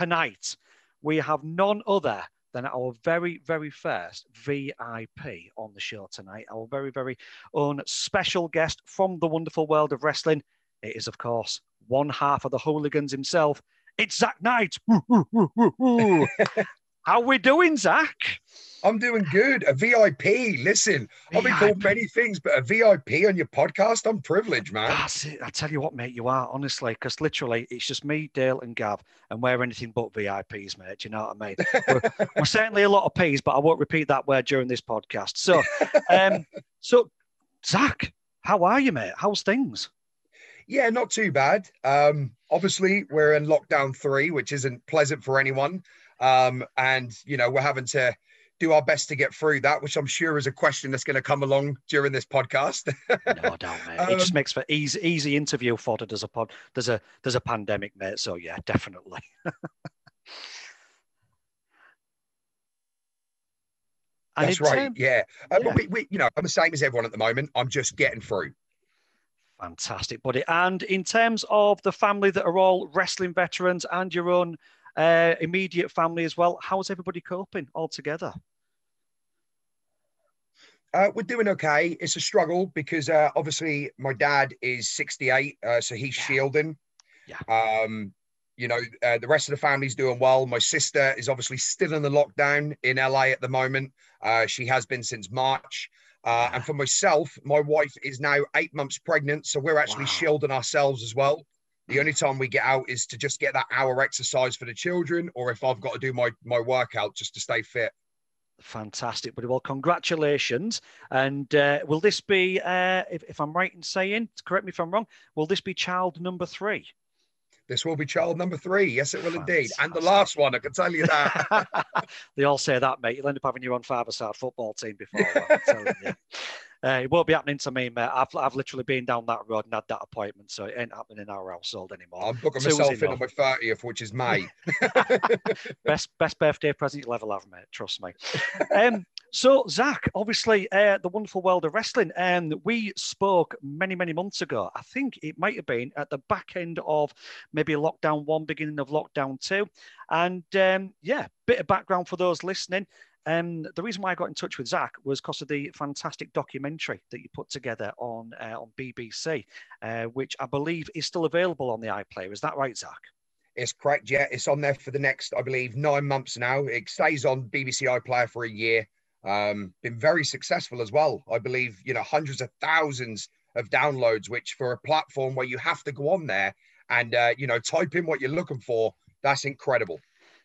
tonight we have none other than our very, very first VIP on the show tonight. Our very, very own special guest from the wonderful world of wrestling. It is, of course, one half of the hooligans himself. It's Zak Knight. How we doing, Zak? I'm doing good. A VIP. Listen, I've been called many things, but a VIP on your podcast, I'm privileged, man. That's it. I tell you what, mate, you are honestly, because literally it's just me, Dale, and Gav, and we're anything but VIPs, mate. Do you know what I mean? we're, we're, certainly a lot of P's, but I won't repeat that word during this podcast. So, um, so Zak, how are you, mate? How's things? Yeah, not too bad. Um, obviously, we're in lockdown three, which isn't pleasant for anyone. Um, and you know, we're having to do our best to get through that, which I'm sure is a question that's going to come along during this podcast. no doubt, mate. Um, it just um, makes for easy, easy interview fodder. There's a pod, there's a there's a pandemic, mate. So yeah, definitely. that's right. Yeah, uh, yeah. We, we, you know, I'm the same as everyone at the moment. I'm just getting through. Fantastic, buddy. And in terms of the family that are all wrestling veterans and your own uh, immediate family as well, how is everybody coping all together? Uh, we're doing okay. It's a struggle because uh, obviously my dad is 68, uh, so he's yeah. shielding. Yeah. Um, you know, uh, the rest of the family's doing well. My sister is obviously still in the lockdown in LA at the moment. Uh, she has been since March. Uh, yeah. And for myself, my wife is now eight months pregnant, so we're actually wow. shielding ourselves as well. The only time we get out is to just get that hour exercise for the children, or if I've got to do my my workout just to stay fit. Fantastic, buddy. Well, congratulations. And uh, will this be, uh, if, if I'm right in saying, correct me if I'm wrong, will this be child number three? This will be child number three. Yes, it will Fantastic. indeed. And the last one, I can tell you that. they all say that, mate. You'll end up having your own five-a-side football team before. Uh, it won't be happening to me, mate. I've, I've literally been down that road and had that appointment, so it ain't happening in our household anymore. I'm booking myself in on my 30th, which is May. best best birthday present you'll ever have, mate. Trust me. Um, so, Zak, obviously, uh, the wonderful world of wrestling. Um, we spoke many, many months ago. I think it might have been at the back end of maybe lockdown one, beginning of lockdown two. And um, yeah, bit of background for those listening. Um, the reason why I got in touch with Zak was because of the fantastic documentary that you put together on uh, on BBC, uh, which I believe is still available on the iPlayer. Is that right, Zak? It's correct. Yeah, it's on there for the next, I believe, nine months now. It stays on BBC iPlayer for a year. Um, been very successful as well. I believe you know hundreds of thousands of downloads, which for a platform where you have to go on there and uh, you know type in what you're looking for, that's incredible.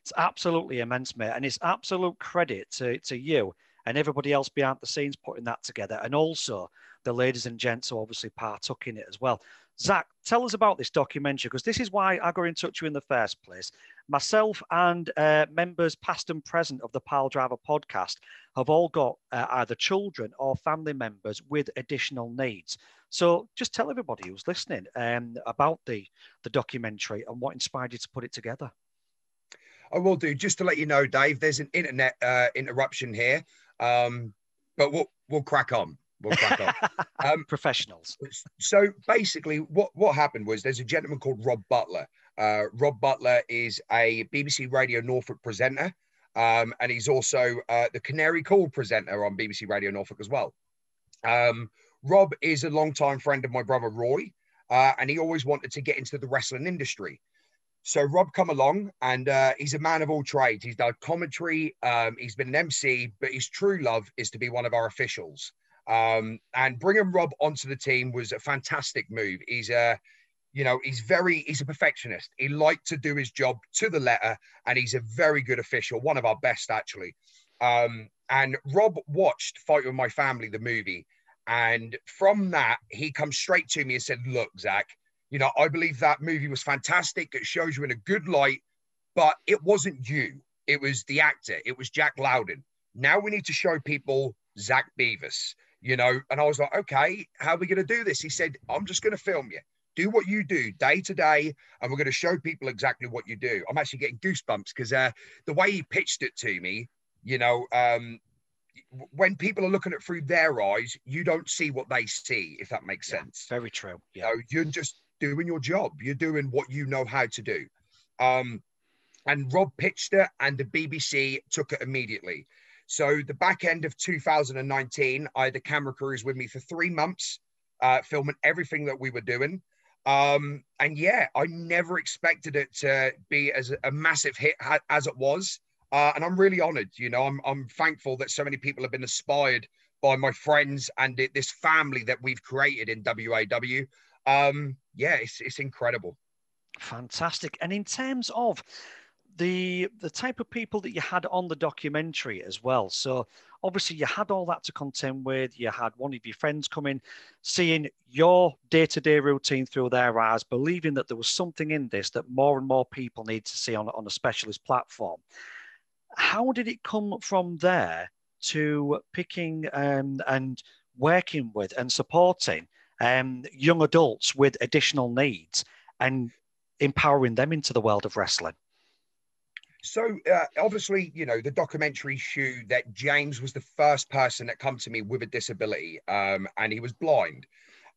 It's absolutely immense, mate. And it's absolute credit to, to you and everybody else behind the scenes putting that together. And also the ladies and gents who obviously partook in it as well. Zak, tell us about this documentary because this is why I got in touch with you in the first place. Myself and uh, members, past and present, of the Pile Driver podcast have all got uh, either children or family members with additional needs. So just tell everybody who's listening um, about the, the documentary and what inspired you to put it together. I will do. Just to let you know, Dave, there's an internet uh, interruption here, um, but we'll we'll crack on. We'll crack on. Um, Professionals. So basically, what what happened was there's a gentleman called Rob Butler. Uh, Rob Butler is a BBC Radio Norfolk presenter, um, and he's also uh, the Canary Call presenter on BBC Radio Norfolk as well. Um, Rob is a long-time friend of my brother Roy, uh, and he always wanted to get into the wrestling industry. So Rob come along, and uh, he's a man of all trades. He's done commentary, um, he's been an MC, but his true love is to be one of our officials. Um, and bringing Rob onto the team was a fantastic move. He's a, you know, he's very, he's a perfectionist. He liked to do his job to the letter, and he's a very good official, one of our best actually. Um, and Rob watched Fight with My Family, the movie, and from that he comes straight to me and said, "Look, Zak." You know, I believe that movie was fantastic. It shows you in a good light, but it wasn't you. It was the actor. It was Jack Lowden. Now we need to show people Zak Bevis, you know. And I was like, okay, how are we going to do this? He said, I'm just going to film you. Do what you do day to day, and we're going to show people exactly what you do. I'm actually getting goosebumps because uh, the way he pitched it to me, you know, um, when people are looking at it through their eyes, you don't see what they see, if that makes yeah, sense. Very true. Yeah. You know, you're just doing your job. You're doing what you know how to do. Um, and Rob pitched it, and the BBC took it immediately. So the back end of 2019, I had the camera crews with me for three months, uh, filming everything that we were doing. Um, and yeah, I never expected it to be as a massive hit as it was. Uh, and I'm really honored. You know, I'm, I'm thankful that so many people have been inspired by my friends and this family that we've created in WAW. Um, yeah, it's, it's incredible. Fantastic. And in terms of the the type of people that you had on the documentary as well. So obviously you had all that to contend with. You had one of your friends come in, seeing your day-to-day routine through their eyes, believing that there was something in this that more and more people need to see on, on a specialist platform. How did it come from there to picking um, and working with and supporting um, young adults with additional needs and empowering them into the world of wrestling? So uh, obviously, you know, the documentary showed that James was the first person that come to me with a disability, um, and he was blind.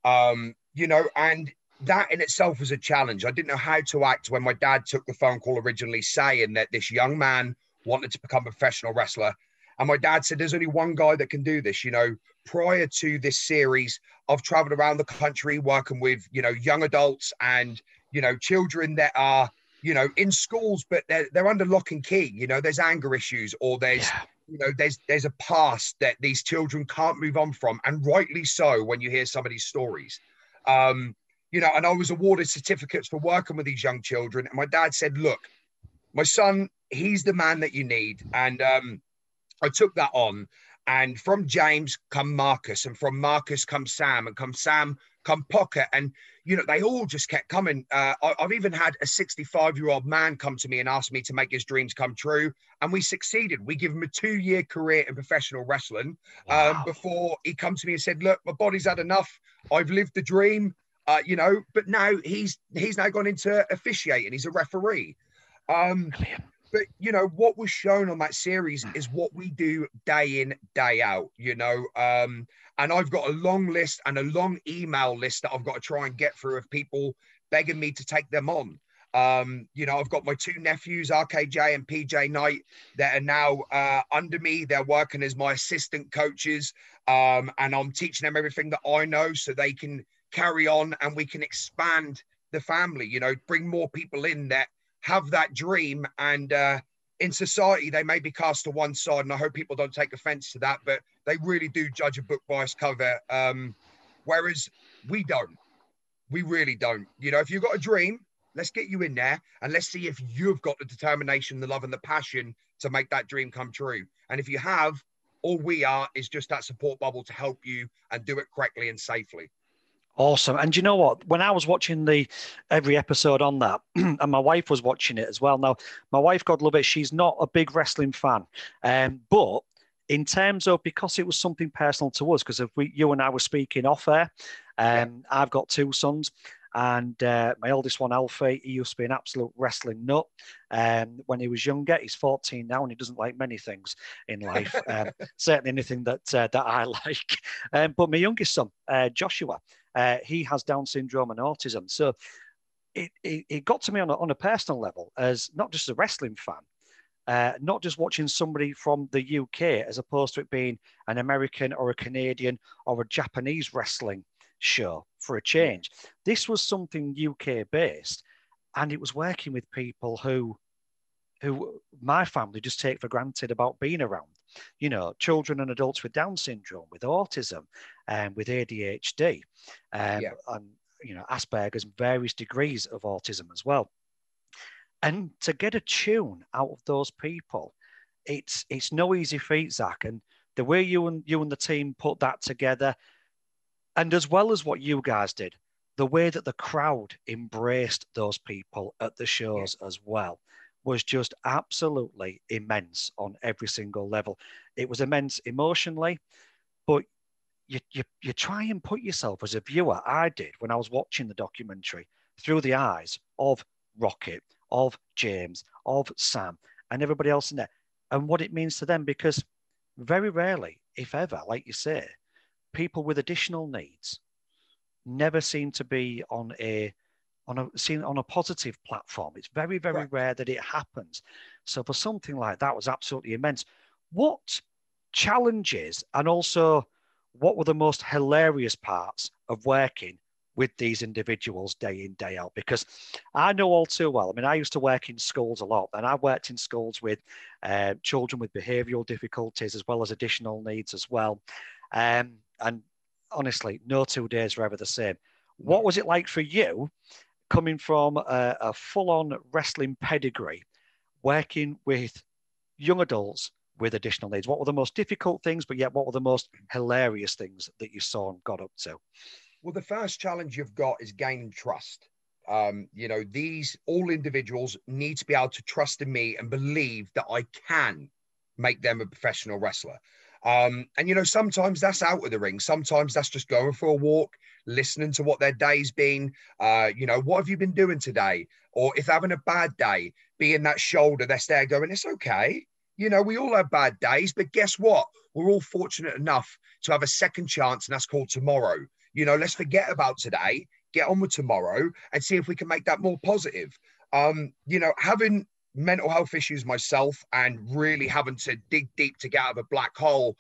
Um, you know, and that in itself was a challenge. I didn't know how to act when my dad took the phone call originally saying that this young man wanted to become a professional wrestler. And my dad said, There's only one guy that can do this. You know, prior to this series, I've traveled around the country working with, you know, young adults and, you know, children that are you know, in schools, but they're, they're under lock and key. You know, there's anger issues or there's, yeah. you know, there's there's a past that these children can't move on from, and rightly so when you hear some of these stories. Um, you know, and I was awarded certificates for working with these young children, and my dad said, "Look, my son, he's the man that you need," and um, I took that on. And from James come Marcus, and from Marcus come Sam, and come Sam come Pocket, and you know they all just kept coming. Uh, I, have even had a 65 year old man come to me and ask me to make his dreams come true, and we succeeded. We give him a two year career in professional wrestling um, wow. um, before he come to me and said, "Look, my body's had enough. I've lived the dream." Uh, you know, but now he's he's now gone into officiating. He's a referee. Um, but you know what was shown on that series is what we do day in day out you know um, and i've got a long list and a long email list that i've got to try and get through of people begging me to take them on. Um, you know i've got my two nephews rkj and pj knight that are now uh, under me. They're working as my assistant coaches um, and i'm teaching them everything that i know so they can carry on and we can expand the family you know bring more people in that have that dream and uh, in society they may be cast to one side and i hope people don't take offense to that but they really do judge a book by its cover um, whereas we don't. We really don't. You know if you've got a dream let's get you in there and let's see if you've got the determination the love and the passion to make that dream come true. And if you have all we are is just that support bubble to help you and do it correctly and safely Awesome. And you know what? When I was watching the every episode on that, and my wife was watching it as well. Now, my wife, God love it, she's not a big wrestling fan. Um, but in terms of because it was something personal to us, because if we you and I were speaking off air, um, yeah. I've got two sons. And uh, my oldest one, Alfie, he used to be an absolute wrestling nut. Um, when he was younger, he's 14 now, and he doesn't like many things in life. Um, certainly anything that uh, that I like. Um, but my youngest son, uh, Joshua, uh, he has Down syndrome and autism. So it, it, it, got to me on a, on a personal level as not just a wrestling fan, uh, not just watching somebody from the UK as opposed to it being an American or a Canadian or a Japanese wrestling show for a change. This was something UK based, and it was working with people who, who my family just take for granted about being around. You know, children and adults with Down syndrome, with autism, and um, with ADHD, um, yeah. and you know Asperger's, various degrees of autism as well. And to get a tune out of those people, it's it's no easy feat, Zak. And the way you and you and the team put that together, and as well as what you guys did, the way that the crowd embraced those people at the shows yeah. as well was just absolutely immense on every single level. It was immense emotionally, but you, you, you try and put yourself as a viewer, I did when I was watching the documentary, through the eyes of Rocket, of James, of Sam, and everybody else in there, and what it means to them, because very rarely, if ever, like you say, people with additional needs never seem to be on a on a seen on a positive platform. It's very, very right. rare that it happens. So for something like that was absolutely immense. What challenges and also what were the most hilarious parts of working with these individuals day in, day out? Because I know all too well. I mean, I used to work in schools a lot, and I worked in schools with uh, children with behavioural difficulties as well as additional needs as well. Um, and honestly, no two days were ever the same. What was it like for you coming from a, a full on wrestling pedigree, working with young adults with additional needs? What were the most difficult things, but yet what were the most hilarious things that you saw and got up to? Well, the first challenge you've got is gaining trust. Um, you know, these all individuals need to be able to trust in me and believe that I can make them a professional wrestler. Um, and you know, sometimes that's out of the ring. Sometimes that's just going for a walk, listening to what their day's been. Uh, you know, what have you been doing today? Or if having a bad day, being that shoulder that's there going, it's okay. You know, we all have bad days, but guess what? We're all fortunate enough to have a second chance, and that's called tomorrow. You know, let's forget about today, get on with tomorrow, and see if we can make that more positive. Um, you know, having mental health issues myself and really having to dig deep to get out of a black hole,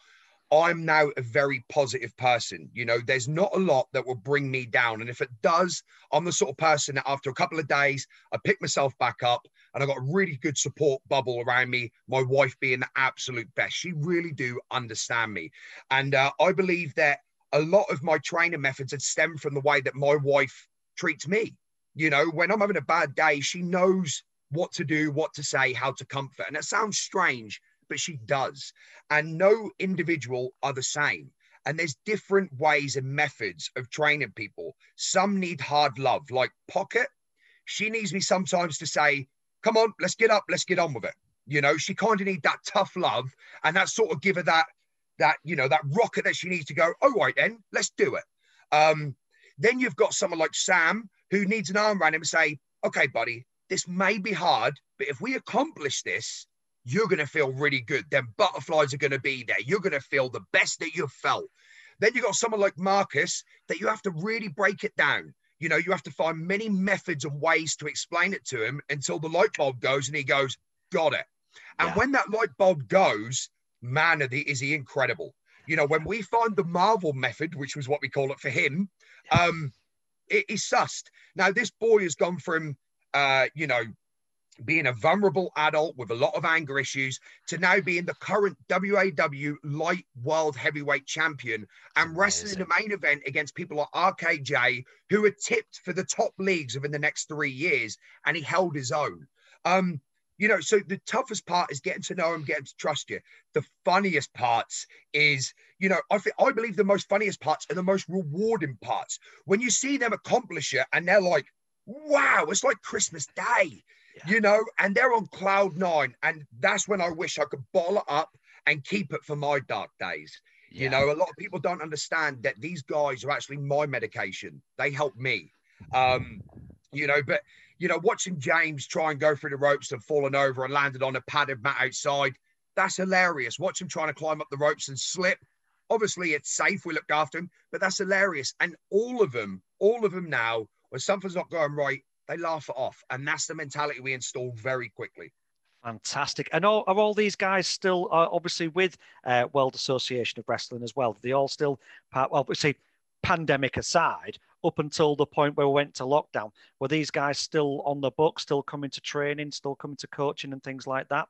I'm now a very positive person. You know, there's not a lot that will bring me down. And if it does, I'm the sort of person that after a couple of days, I pick myself back up and I got a really good support bubble around me. My wife being the absolute best. She really do understand me. And uh, I believe that a lot of my training methods had stemmed from the way that my wife treats me. You know, when I'm having a bad day, she knows what to do, what to say, how to comfort. And it sounds strange, but she does. And no individual are the same. And there's different ways and methods of training people. Some need hard love, like Pocket. She needs me sometimes to say, come on, let's get up, let's get on with it. You know, she kind of need that tough love and that sort of give her that, that, you know, that rocket that she needs to go, all right, then let's do it. Um, then you've got someone like Sam who needs an arm around him and say, okay, buddy, this may be hard, but if we accomplish this, you're going to feel really good. Then butterflies are going to be there. You're going to feel the best that you've felt. Then you've got someone like Marcus that you have to really break it down. You know, you have to find many methods and ways to explain it to him until the light bulb goes and he goes, Got it. And yeah. when that light bulb goes, man, is he incredible. You know, when we find the Marvel method, which was what we call it for him, um, it is sussed. Now, this boy has gone from uh, you know, being a vulnerable adult with a lot of anger issues to now being the current WAW light world heavyweight champion and wrestling the main event against people like RKJ who are tipped for the top leagues within the next three years, and he held his own. Um, you know, so the toughest part is getting to know him, getting to trust you. The funniest parts is, you know, I think I believe the most funniest parts are the most rewarding parts when you see them accomplish it, and they're like, wow, it's like Christmas Day, yeah. you know, and they're on cloud nine. And that's when I wish I could bottle it up and keep it for my dark days. Yeah. You know, a lot of people don't understand that these guys are actually my medication. They help me. Um, you know, but you know, watching James try and go through the ropes and fallen over and landed on a padded mat outside, that's hilarious. Watch him trying to climb up the ropes and slip. Obviously, it's safe. We looked after him, but that's hilarious. And all of them, all of them now when something's not going right, they laugh it off. And that's the mentality we install very quickly. Fantastic. And all, are all these guys still uh, obviously with uh, World Association of Wrestling as well? They all still part, well, say pandemic aside, up until the point where we went to lockdown, were these guys still on the book, still coming to training, still coming to coaching and things like that?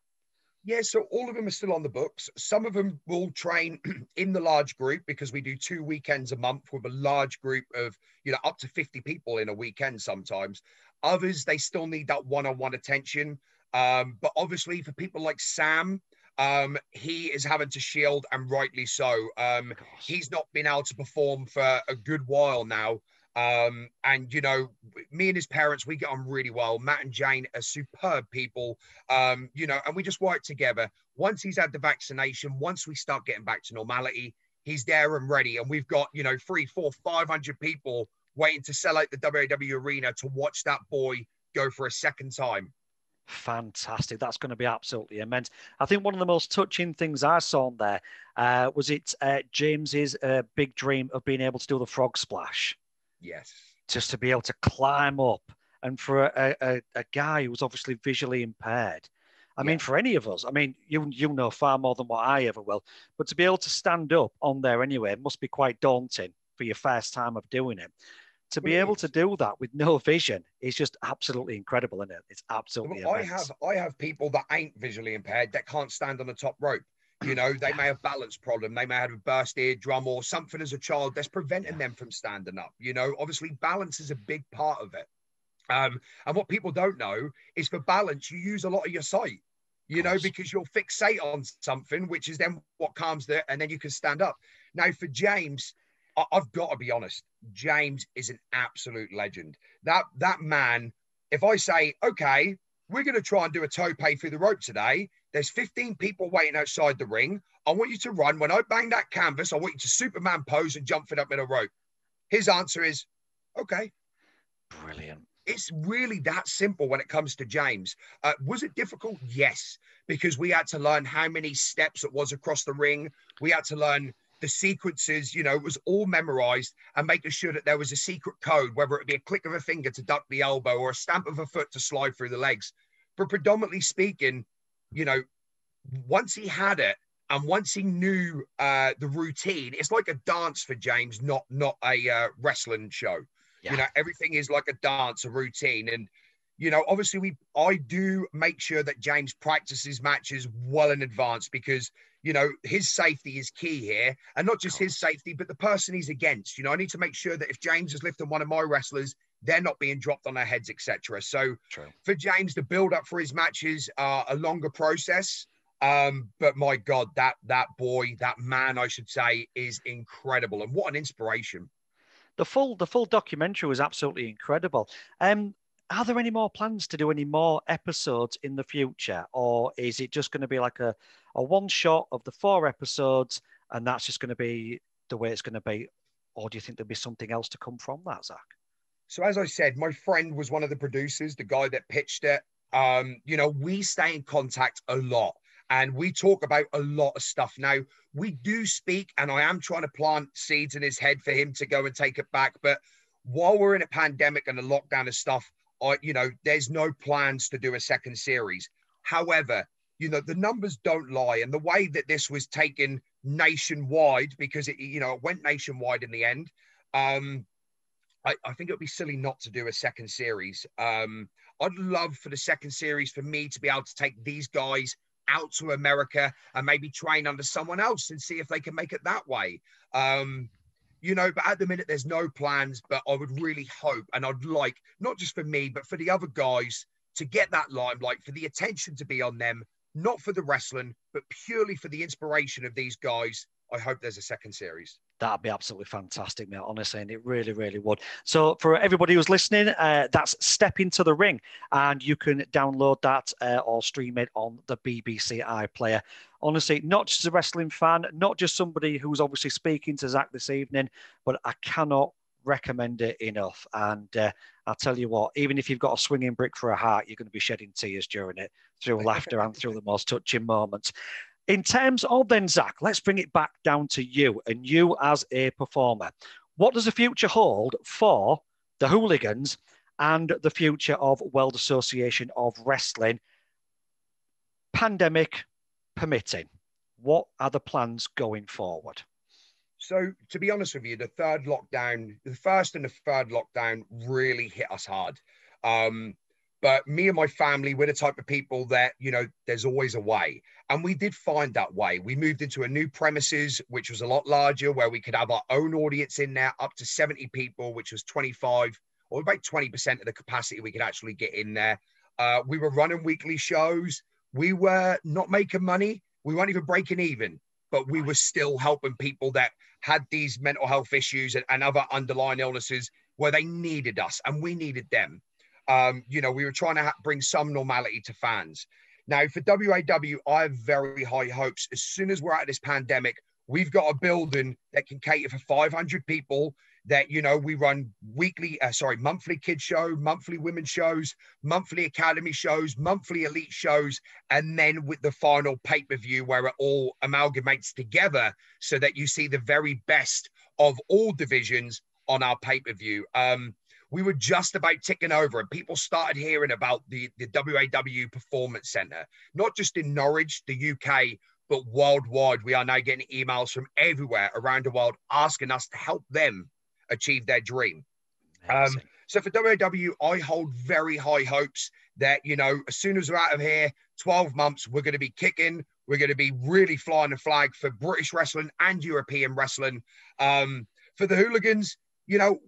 Yeah, so all of them are still on the books. Some of them will train in the large group because we do two weekends a month with a large group of, you know, up to 50 people in a weekend sometimes. Others, they still need that one on one attention. Um, but obviously, for people like Sam, um, he is having to shield, and rightly so. Um, he's not been able to perform for a good while now. Um, and you know, me and his parents, we get on really well. Matt and Jane are superb people. Um, you know, and we just work together. Once he's had the vaccination, once we start getting back to normality, he's there and ready. And we've got, you know, three, four, five hundred people waiting to sell out the WAW arena to watch that boy go for a second time. Fantastic. That's going to be absolutely immense. I think one of the most touching things I saw on there uh, was it uh, James's uh, big dream of being able to do the frog splash. Yes. Just to be able to climb up and for a, a, a guy who's obviously visually impaired. I yeah. mean, for any of us, I mean, you you know far more than what I ever will, but to be able to stand up on there anyway must be quite daunting for your first time of doing it. To be able to do that with no vision is just absolutely incredible, isn't it? It's absolutely. I have I have people that ain't visually impaired that can't stand on the top rope. You know, they may have balance problem, they may have a burst eardrum or something as a child that's preventing them from standing up. You know, obviously balance is a big part of it. Um, and what people don't know is for balance, you use a lot of your sight you know, because you'll fixate on something, which is then what calms there, and then you can stand up. Now, for James, I, have got to be honest, James is an absolute legend. That that man, if I say, okay, we're going to try and do a tope through the rope today, there's 15 people waiting outside the ring. I want you to run. When I bang that canvas, I want you to Superman pose and jump it up in a rope. His answer is, okay. Brilliant. It's really that simple when it comes to James. Uh, was it difficult? Yes, because we had to learn how many steps it was across the ring. We had to learn the sequences, you know, it was all memorized and making sure that there was a secret code, whether it be a click of a finger to duck the elbow or a stamp of a foot to slide through the legs. But predominantly speaking, you know, once he had it and once he knew uh, the routine, it's like a dance for James, not not a uh, wrestling show. Yeah. You know, everything is like a dance, a routine. And, you know, obviously we I do make sure that James practices matches well in advance because, you know, his safety is key here. And not just his safety, but the person he's against. You know, I need to make sure that if James is lifting one of my wrestlers, they're not being dropped on their heads, etc. So True. for James, the build up for his matches are a longer process. Um, but my God, that that boy, that man, I should say, is incredible, and what an inspiration the full the full documentary was absolutely incredible. Um, are there any more plans to do any more episodes in the future, or is it just going to be like a, a one shot of the four episodes, and that's just going to be the way it's going to be, or do you think there'll be something else to come from that, Zak? So as I said, my friend was one of the producers, the guy that pitched it. Um, you know, we stay in contact a lot and we talk about a lot of stuff. Now, we do speak, and I am trying to plant seeds in his head for him to go and take it back. But while we're in a pandemic and a lockdown of stuff, I, you know, there's no plans to do a second series. However, you know, the numbers don't lie. And the way that this was taken nationwide, because it, you know, it went nationwide in the end, um, I, I think it would be silly not to do a second series. Um, I'd love for the second series for me to be able to take these guys out to America and maybe train under someone else and see if they can make it that way. Um, you know, but at the minute, there's no plans. But I would really hope, and I'd like not just for me, but for the other guys to get that limelight, for the attention to be on them, not for the wrestling, but purely for the inspiration of these guys. I hope there's a second series. That'd be absolutely fantastic, mate. Honestly, and it really, really would. So, for everybody who's listening, uh, that's Step Into the Ring, and you can download that uh, or stream it on the BBC iPlayer. Honestly, not just a wrestling fan, not just somebody who's obviously speaking to Zak this evening, but I cannot recommend it enough. And uh, I'll tell you what, even if you've got a swinging brick for a heart, you're going to be shedding tears during it through laughter and through the most touching moments. In terms of then, Zak, let's bring it back down to you and you as a performer. What does the future hold for the hooligans and the future of World Association of Wrestling, pandemic permitting? What are the plans going forward? So, to be honest with you, the third lockdown, the first and the third lockdown really hit us hard. Um, but me and my family, we're the type of people that, you know, there's always a way. And we did find that way. We moved into a new premises, which was a lot larger, where we could have our own audience in there, up to 70 people, which was 25 or about 20% of the capacity we could actually get in there. Uh, we were running weekly shows. We were not making money. We weren't even breaking even, but we were still helping people that had these mental health issues and, and other underlying illnesses where they needed us and we needed them um, you know, we were trying to ha- bring some normality to fans. Now, for WAW, I have very high hopes. As soon as we're out of this pandemic, we've got a building that can cater for 500 people. That you know, we run weekly, uh, sorry, monthly kid show, monthly women's shows, monthly academy shows, monthly elite shows, and then with the final pay per view where it all amalgamates together, so that you see the very best of all divisions on our pay per view. Um, we were just about ticking over, and people started hearing about the, the WAW Performance Center, not just in Norwich, the UK, but worldwide. We are now getting emails from everywhere around the world asking us to help them achieve their dream. Um, so for WAW, I hold very high hopes that, you know, as soon as we're out of here, 12 months, we're going to be kicking. We're going to be really flying the flag for British wrestling and European wrestling. Um, for the hooligans, you know,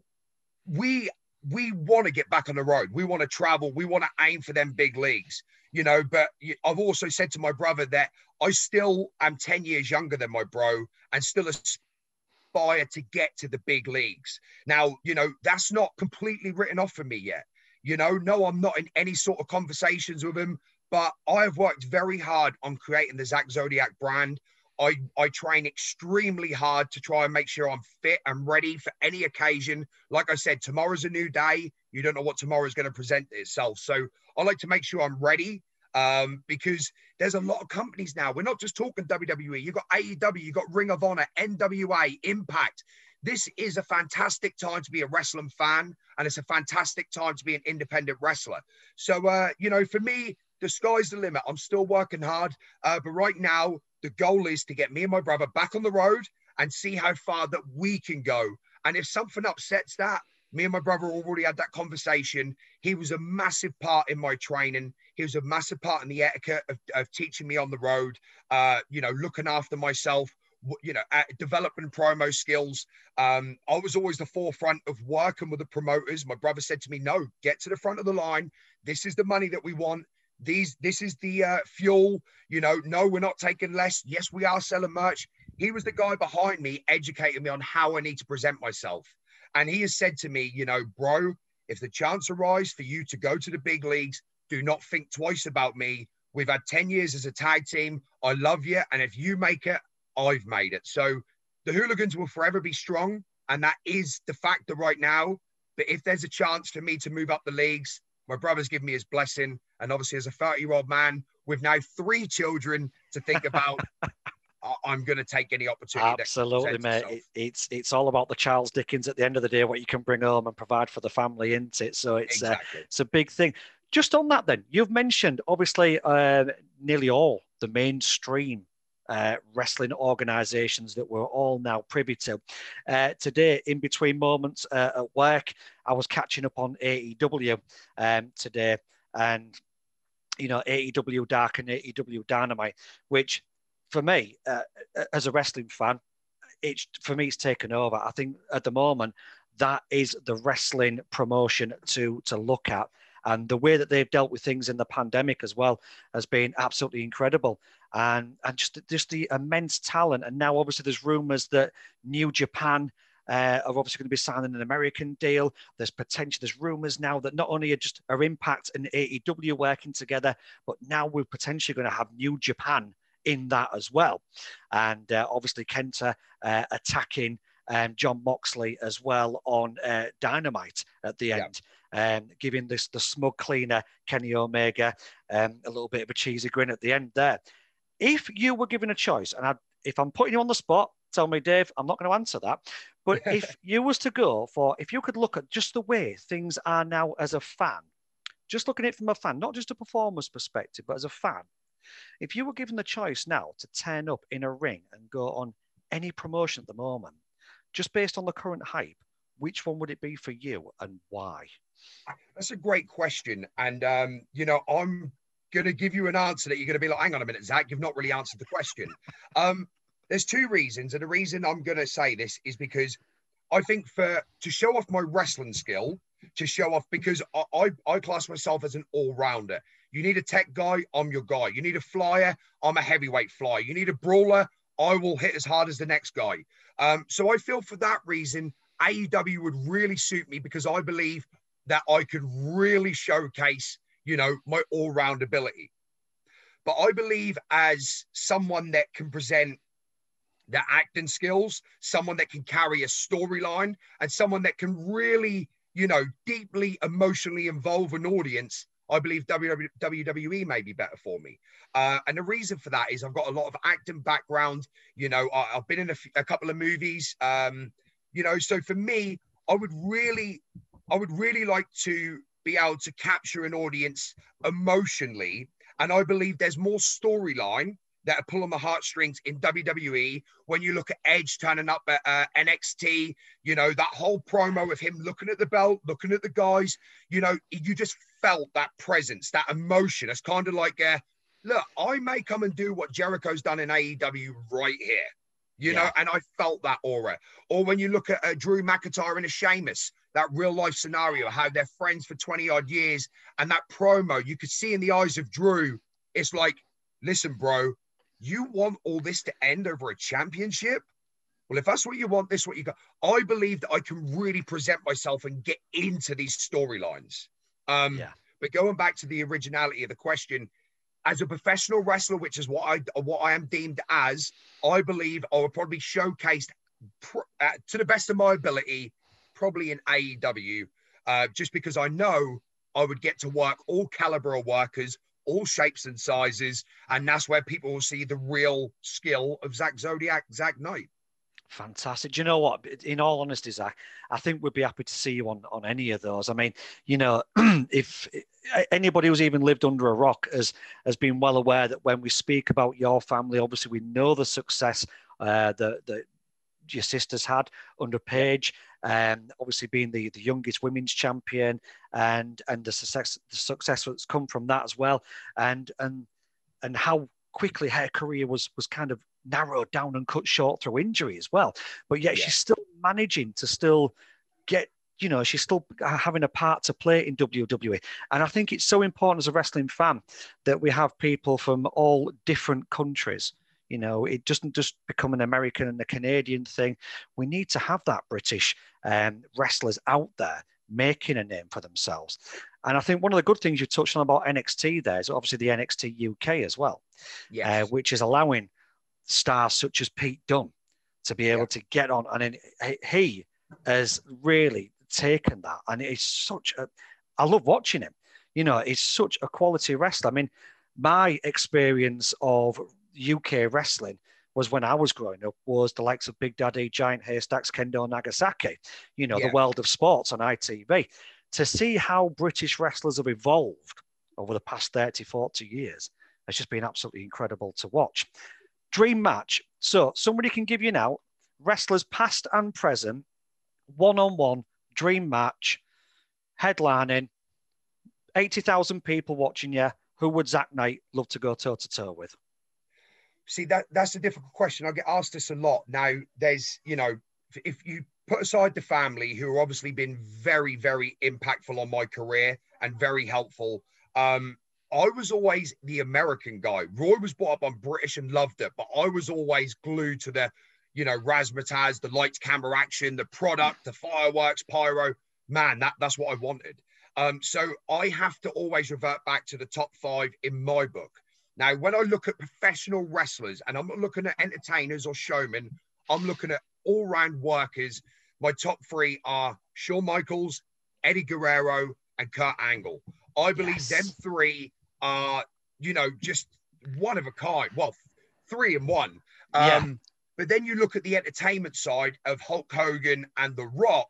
we we want to get back on the road. We want to travel. We want to aim for them big leagues, you know. But I've also said to my brother that I still am 10 years younger than my bro and still aspire to get to the big leagues. Now, you know, that's not completely written off for me yet. You know, no, I'm not in any sort of conversations with him. But I have worked very hard on creating the Zak Zodiac brand. I, I train extremely hard to try and make sure I'm fit and ready for any occasion. Like I said, tomorrow's a new day. You don't know what tomorrow is going to present itself. So I like to make sure I'm ready um, because there's a lot of companies now. We're not just talking WWE. You've got AEW, you've got Ring of Honor, NWA, Impact. This is a fantastic time to be a wrestling fan, and it's a fantastic time to be an independent wrestler. So, uh, you know, for me, the sky's the limit. I'm still working hard, uh, but right now the goal is to get me and my brother back on the road and see how far that we can go. And if something upsets that, me and my brother already had that conversation. He was a massive part in my training. He was a massive part in the etiquette of, of teaching me on the road, uh, you know, looking after myself, you know, developing promo skills. Um, I was always the forefront of working with the promoters. My brother said to me, no, get to the front of the line. This is the money that we want these this is the uh, fuel you know no we're not taking less. Yes we are selling merch he was the guy behind me educating me on how i need to present myself. And he has said to me you know bro if the chance arises for you to go to the big leagues do not think twice about me. We've had 10 years as a tag team. I love you and if you make it i've made it. So the hooligans will forever be strong and that is the factor right now but if there's a chance for me to move up the leagues my brother's given me his blessing. And obviously, as a 30 year old man with now three children to think about, I'm going to take any opportunity. Absolutely, mate. It, it's it's all about the Charles Dickens at the end of the day, what you can bring home and provide for the family, isn't it? So it's uh, exactly. uh, it's a big thing. Just on that, then you've mentioned obviously uh, nearly all the mainstream uh, wrestling organizations that we're all now privy to. Uh, today, in between moments uh, at work, I was catching up on AEW um, today and, you know, AEW Dark and AEW Dynamite, which for me, uh, as a wrestling fan, it's for me, it's taken over. I think at the moment, that is the wrestling promotion to to look at. And the way that they've dealt with things in the pandemic as well has been absolutely incredible. And and just just the immense talent. And now obviously there's rumors that new japan uh, are obviously going to be signing an American deal. There's potential. There's rumours now that not only are just our Impact and AEW working together, but now we're potentially going to have New Japan in that as well. And uh, obviously Kenta uh, attacking um, Jon Moxley as well on uh, Dynamite at the end um, giving this the smug cleaner Kenny Omega um, a little bit of a cheesy grin at the end there. If you were given a choice, and I'd, if I'm putting you on the spot, tell me, Dave, I'm not going to answer that. But if you was to go for, if you could look at just the way things are now as a fan, just looking at it from a fan, not just a performer's perspective, but as a fan, if you were given the choice now to turn up in a ring and go on any promotion at the moment, just based on the current hype, which one would it be for you and why? That's a great question. And, um, you know, I'm going to give you an answer that you're going to be like, hang on a minute, Zak, you've not really answered the question. Um, there's two reasons. And the reason I'm going to say this is because I think for to show off my wrestling skill, to show off because I, I, I class myself as an all rounder. You need a tech guy, I'm your guy. You need a flyer, I'm a heavyweight flyer. You need a brawler, I will hit as hard as the next guy. Um, so I feel for that reason, AEW would really suit me because I believe that I could really showcase, you know, my all round ability. But I believe as someone that can present their acting skills, someone that can carry a storyline, and someone that can really, you know, deeply emotionally involve an audience, I believe WWE may be better for me. Uh, and the reason for that is I've got a lot of acting background. You know, I, have been in a, f- a couple of movies. Um, you know, so for me, I would really I would really like to be able to capture an audience emotionally. And I believe there's more storyline that are pulling the heartstrings in WWE. When you look at Edge turning up at uh, NXT, you know, that whole promo of him looking at the belt, looking at the guys, you know, you just felt that presence, that emotion. It's kind of like, uh, look, I may come and do what Jericho's done in AEW right here. You yeah. know, and I felt that aura. Or when you look at uh, Drew McIntyre and a Sheamus, that real life scenario, how they're friends for 20 odd years, and that promo, you could see in the eyes of Drew, it's like, listen, bro, you want all this to end over a championship? Well, if that's what you want, this is what you got. I believe that I can really present myself and get into these storylines. Um, yeah. But going back to the originality of the question, as a professional wrestler, which is what I what I am deemed as, I believe I would probably showcased pr- uh, to the best of my ability, probably in AEW, uh, just because I know I would get to work all caliber of workers, all shapes and sizes, and that's where people will see the real skill of Zak Zodiac, Zak Knight. Fantastic. Do you know what? In all honesty, Zak, I think we'd be happy to see you on, on any of those. I mean, you know, if anybody who's even lived under a rock has has been well aware that when we speak about your family, obviously we know the success uh, that that your sisters had under Paige, um, obviously being the, the youngest women's champion, and and the success the success that's come from that as well, and and and how quickly her career was was kind of narrowed down and cut short through injury as well. But yet yeah. she's still managing to still get you know, she's still having a part to play in WWE. And I think it's so important as a wrestling fan that we have people from all different countries you know, it doesn't just become an American and a Canadian thing. We need to have that British um, wrestlers out there making a name for themselves. And I think one of the good things you touched on about NXT there is obviously the NXT UK as well, yes. uh, which is allowing stars such as Pete Dunne to be able yeah. to get on. And he has really taken that. And it's such a, I love watching him. You know, he's such a quality wrestler. I mean, my experience of UK wrestling was when I was growing up was the likes of Big Daddy, Giant Haystacks, Kendo Nagasaki, you know, yeah. the world of sports on ITV. To see how British wrestlers have evolved over the past 30, 40 years has just been absolutely incredible to watch. Dream match. So somebody can give you now wrestlers past and present, one on one, dream match, headlining, 80,000 people watching you. Who would Zak Knight love to go toe to toe with? See that that's a difficult question. I get asked this a lot. Now, there's you know, if you put aside the family who have obviously been very, very impactful on my career and very helpful. Um, I was always the American guy. Roy was brought up on British and loved it, but I was always glued to the, you know, razzmatazz, the lights, camera, action, the product, the fireworks, pyro. Man, that that's what I wanted. Um, so I have to always revert back to the top five in my book. Now, when I look at professional wrestlers, and I'm not looking at entertainers or showmen, I'm looking at all round workers. My top three are Shawn Michaels, Eddie Guerrero, and Kurt Angle. I believe yes. them three are, you know, just one of a kind. Well, three and one. Um, yeah. But then you look at the entertainment side of Hulk Hogan and The Rock.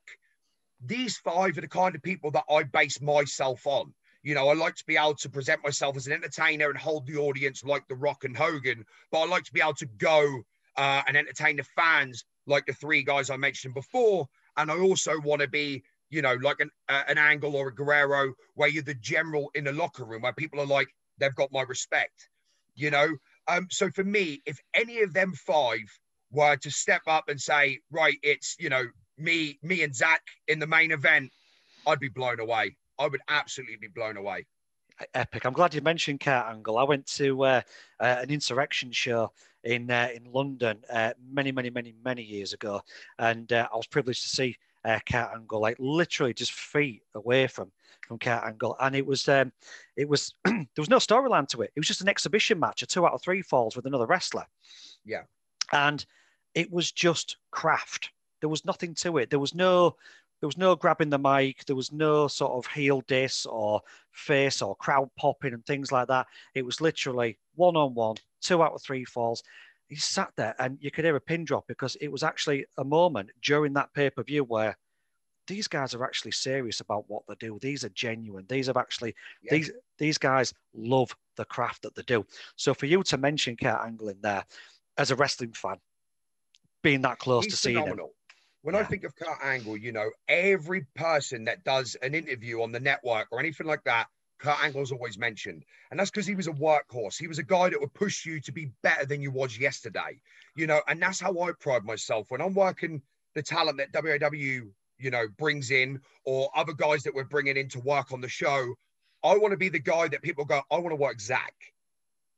These five are the kind of people that I base myself on. You know, I like to be able to present myself as an entertainer and hold the audience like The Rock and Hogan, but I like to be able to go uh, and entertain the fans like the three guys I mentioned before. And I also want to be, you know, like an, uh, an Angle or a Guerrero, where you're the general in the locker room, where people are like, they've got my respect, you know? Um, so for me, if any of them five were to step up and say, right, it's, you know, me, me and Zak in the main event, I'd be blown away. I would absolutely be blown away. Epic. I'm glad you mentioned Kurt Angle. I went to uh, uh, an insurrection show in uh, in London uh, many, many, many, many years ago, and uh, I was privileged to see uh, Kurt Angle, like literally just feet away from from Kurt Angle, and it was um, it was there was no storyline to it. It was just an exhibition match, a two out of three falls with another wrestler. Yeah, and it was just craft. There was nothing to it. There was no there was no grabbing the mic. There was no sort of heel diss or face or crowd popping and things like that. It was literally one on one, two out of three falls. He sat there and you could hear a pin drop because it was actually a moment during that pay per view where these guys are actually serious about what they do. These are genuine. These have actually Yeah. these these guys love the craft that they do. So for you to mention Kurt Angle in there as a wrestling fan, being that close He's to seeing him, When I think of Kurt Angle, you know, every person that does an interview on the network or anything like that, Kurt Angle's always mentioned. And that's because he was a workhorse. He was a guy that would push you to be better than you was yesterday. You know, and that's how I pride myself when I'm working the talent that WAW, you know, brings in or other guys that we're bringing in to work on the show. I want to be the guy that people go, I want to work Zak.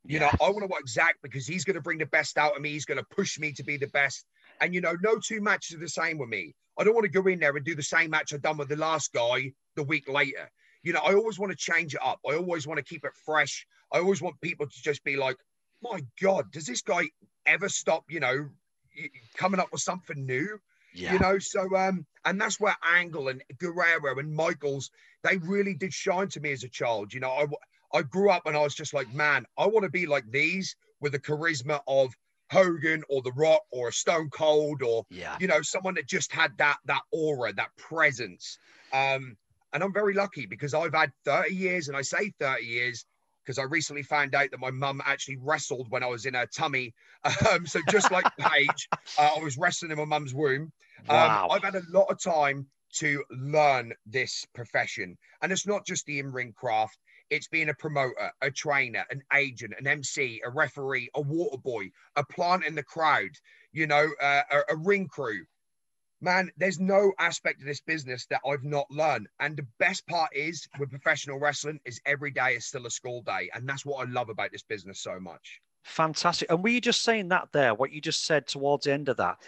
You Yeah. know, I want to work Zak because he's going to bring the best out of me. He's going to push me to be the best. And you know, no two matches are the same with me. I don't want to go in there and do the same match I've done with the last guy the week later. You know, I always want to change it up. I always want to keep it fresh. I always want people to just be like, my God, does this guy ever stop, you know, coming up with something new? yeah, You know, so um, and that's where Angle and Guerrero and Michaels, they really did shine to me as a child. You know, I I grew up and I was just like, man, I want to be like these with the charisma of Hogan or The Rock or a Stone Cold or yeah, you know someone that just had that that aura, that presence. Um, and I'm very lucky because I've had 30 years, and I say 30 years because I recently found out that my mum actually wrestled when I was in her tummy. Um, so just like Paige, uh, I was wrestling in my mum's womb. wow, Um, I've had a lot of time to learn this profession, and it's not just the in-ring craft. It's being a promoter, a trainer, an agent, an MC, a referee, a water boy, a plant in the crowd. You know, uh, a, a ring crew. Man, there's no aspect of this business that I've not learned. And the best part is with professional wrestling is every day is still a school day, and that's what I love about this business so much. fantastic. And were you just saying that there? What you just said towards the end of that?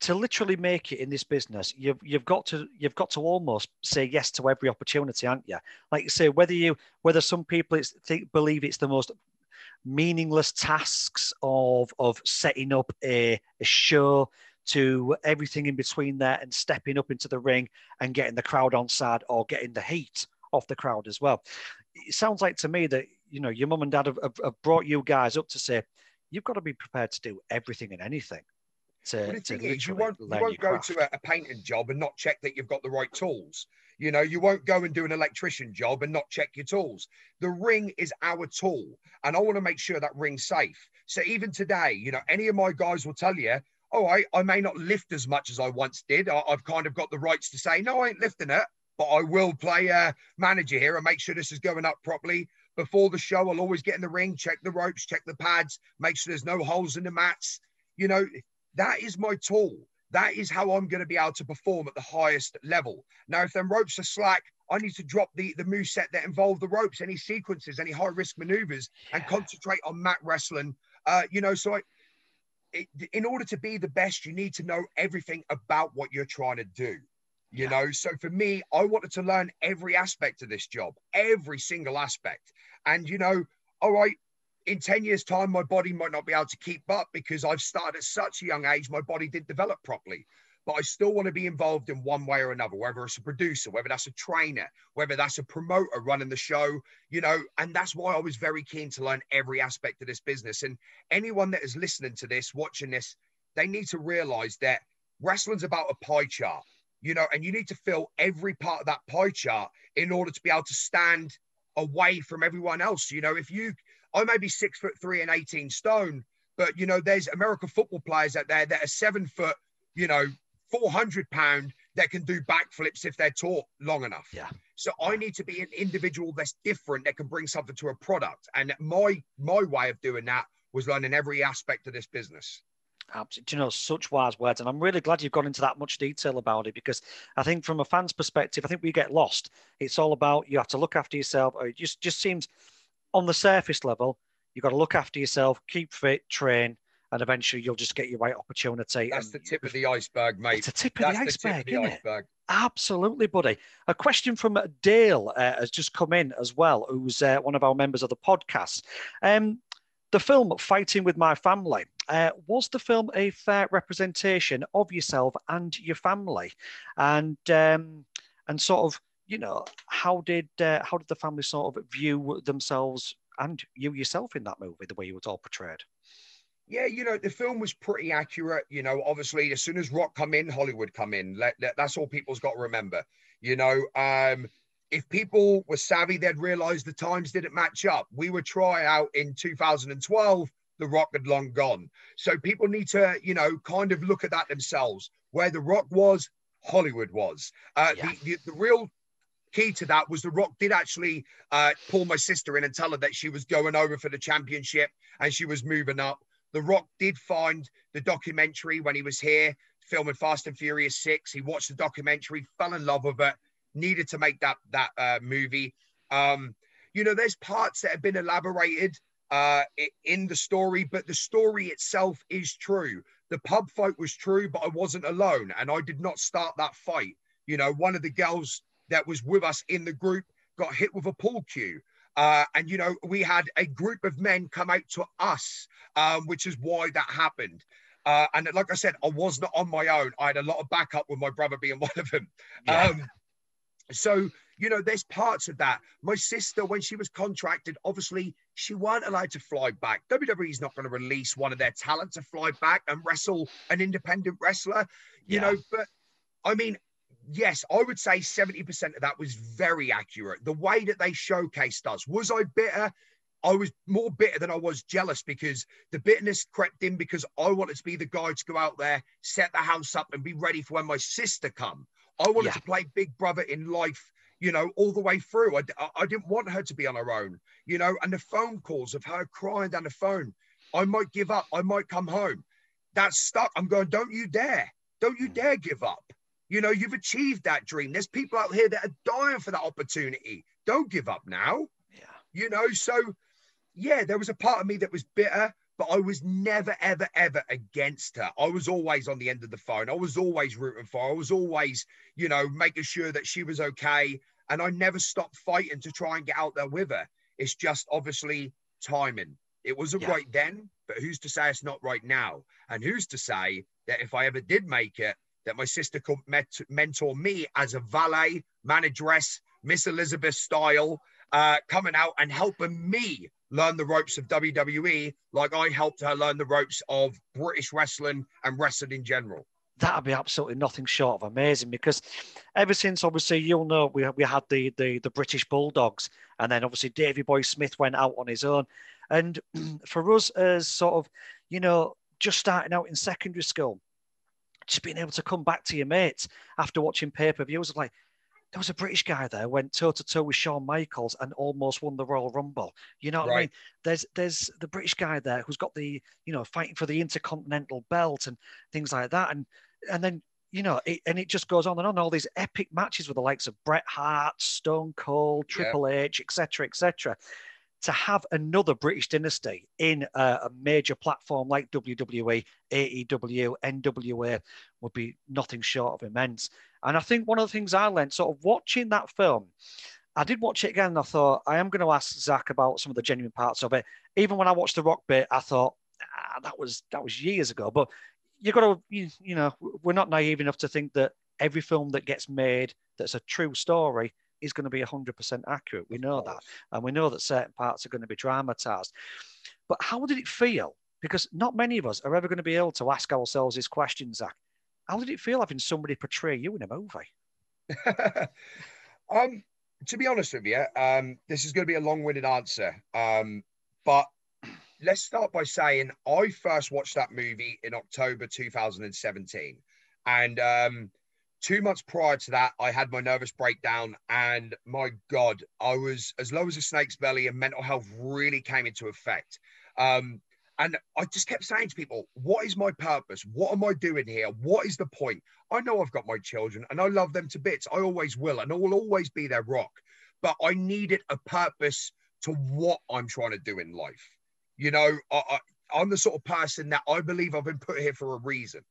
To literally make it in this business, you've you've got to you've got to almost say yes to every opportunity, aren't you? Like you say, whether you whether some people think believe it's the most meaningless tasks of of setting up a, a show to everything in between there and stepping up into the ring and getting the crowd on side or getting the heat off the crowd as well. It sounds like to me that you know your mum and dad have, have, have brought you guys up to say you've got to be prepared to do everything and anything to, the to thing is, you won't you won't go craft. to a, a painting job and not check that you've got the right tools. You know, you won't go and do an electrician job and not check your tools. The ring is our tool, and I want to make sure that ring's safe. So even today, you know, any of my guys will tell you, "Oh, I, I may not lift as much as I once did. I, I've kind of got the rights to say no, I ain't lifting it, but I will play uh, manager here and make sure this is going up properly." Before the show, I'll always get in the ring, check the ropes, check the pads, make sure there's no holes in the mats. You know, that is my tool. That is how I'm going to be able to perform at the highest level. Now, if them ropes are slack, I need to drop the the move set that involve the ropes, any sequences, any high risk maneuvers, and concentrate on mat wrestling. Uh, you know, so I, it, in order to be the best, you need to know everything about what you're trying to do. You Yeah. know, so for me, I wanted to learn every aspect of this job, every single aspect. And you know, all right, in 10 years' time, my body might not be able to keep up because I've started at such a young age, my body didn't develop properly. But I still want to be involved in one way or another, whether it's a producer, whether that's a trainer, whether that's a promoter running the show, you know, and that's why I was very keen to learn every aspect of this business. And anyone that is listening to this, watching this, they need to realize that wrestling's about a pie chart, you know, and you need to fill every part of that pie chart in order to be able to stand away from everyone else. You know, if you, I may be six foot three and 18 stone, but, you know, there's American football players out there that are seven foot, you know, 400 pound that can do backflips if they're taught long enough. Yeah. So I need to be an individual that's different that can bring something to a product. And my my way of doing that was learning every aspect of this business. Absolutely. You know, such wise words. And I'm really glad you've gone into that much detail about it because I think from a fan's perspective, I think we get lost. It's all about you have to look after yourself. Or it just, just seems on the surface level, you've got to look after yourself, keep fit, train, and eventually you'll just get your right opportunity. That's the tip of the iceberg, mate. It's a tip of That's the the tip of iceberg, the isn't it? iceberg. Absolutely, buddy. A question from Dale uh, has just come in as well, who's uh, one of our members of the podcast. Um, the film Fighting with My Family, uh, was the film a fair representation of yourself and your family? And um, and sort of, you know, how did uh, how did the family sort of view themselves and you yourself in that movie, the way you was all portrayed? Yeah, you know, the film was pretty accurate. You know, obviously, as soon as Rock come in, Hollywood come in. Let, let, that's all people's got to remember. You know, um, if people were savvy, they'd realize the times didn't match up. We were try out in 2012. The Rock had long gone. So people need to, you know, kind of look at that themselves. Where The Rock was, Hollywood was. Uh, yeah. the, the, the real key to that was The Rock did actually uh, pull my sister in and tell her that she was going over for the championship and she was moving up. The Rock did find the documentary when he was here filming Fast and Furious 6. He watched the documentary, fell in love with it, needed to make that that uh, movie. Um, you know, there's parts that have been elaborated uh, in the story, but the story itself is true. The pub fight was true, but I wasn't alone, and I did not start that fight. You know, one of the girls that was with us in the group got hit with a pool cue. Uh, and you know, we had a group of men come out to us, um, which is why that happened. Uh, and like I said, I was not on my own. I had a lot of backup with my brother being one of them. Yeah. Um, so you know, there's parts of that. My sister, when she was contracted, obviously she weren't allowed to fly back. WWE's not going to release one of their talent to fly back and wrestle an independent wrestler, you yeah. know. But I mean, yes, I would say 70% of that was very accurate. The way that they showcased us. Was I bitter? I was more bitter than I was jealous because the bitterness crept in because I wanted to be the guy to go out there, set the house up, and be ready for when my sister come. I wanted yeah. to play big brother in life, you know, all the way through. I, I didn't want her to be on her own, you know, and the phone calls of her crying down the phone. I might give up. I might come home. That's stuck. I'm going, don't you dare. Don't you mm. dare give up. You know, you've achieved that dream. There's people out here that are dying for that opportunity. Don't give up now. Yeah. You know, so yeah, there was a part of me that was bitter, but I was never, ever, ever against her. I was always on the end of the phone. I was always rooting for her. I was always, you know, making sure that she was okay. And I never stopped fighting to try and get out there with her. It's just obviously timing. It wasn't yeah. right then, but who's to say it's not right now? And who's to say that if I ever did make it, that my sister could met- mentor me as a valet, manageress, Miss Elizabeth style, uh, coming out and helping me learn the ropes of WWE, like I helped her learn the ropes of British wrestling and wrestling in general. That'd be absolutely nothing short of amazing because ever since obviously you'll know we, we had the, the the British Bulldogs and then obviously Davy Boy Smith went out on his own. And for us as sort of, you know, just starting out in secondary school, just being able to come back to your mates after watching pay per views, like there was a British guy there went toe to toe with Shawn Michaels and almost won the Royal Rumble. You know what right. I mean? There's there's the British guy there who's got the you know fighting for the Intercontinental Belt and things like that, and and then you know, it, and it just goes on and on. All these epic matches with the likes of Bret Hart, Stone Cold, Triple yeah. H, etc., etc to have another British dynasty in a, a, major platform like WWE, AEW, NWA would be nothing short of immense. And I think one of the things I learned sort of watching that film, I did watch it again and I thought, I am going to ask Zak about some of the genuine parts of it. Even when I watched the rock bit, I thought, ah, that was that was years ago. But you've got to, you, you know, we're not naive enough to think that every film that gets made that's a true story is going to be 100% accurate. We know that. And we know that certain parts are going to be dramatized. But how did it feel? Because not many of us are ever going to be able to ask ourselves this question, Zak. How did it feel having somebody portray you in a movie? um, to be honest with you, um, this is going to be a long-winded answer. Um, but let's start by saying I first watched that movie in October 2017. And um, two months prior to that, I had my nervous breakdown, and my God, I was as low as a snake's belly, and mental health really came into effect. Um, and I just kept saying to people, What is my purpose? What am I doing here? What is the point? I know I've got my children and I love them to bits. I always will, and I will always be their rock. But I needed a purpose to what I'm trying to do in life. You know, I, I, I'm the sort of person that I believe I've been put here for a reason.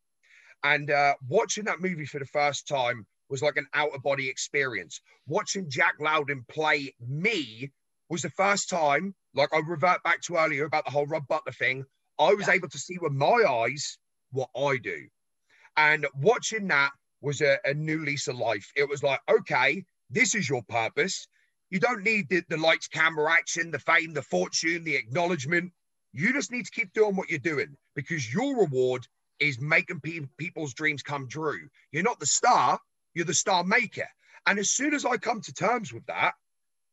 And uh, watching that movie for the first time was like an out of body experience. Watching Jack Lowden play me was the first time, like I revert back to earlier about the whole Rob Butler thing, I was yeah. able to see with my eyes what I do. And watching that was a, a, new lease of life. It was like, okay, this is your purpose. You don't need the, the lights, camera, action, the fame, the fortune, the acknowledgement. You just need to keep doing what you're doing because your reward is making pe- people's dreams come true. You're not the star, you're the star maker. And as soon as I come to terms with that,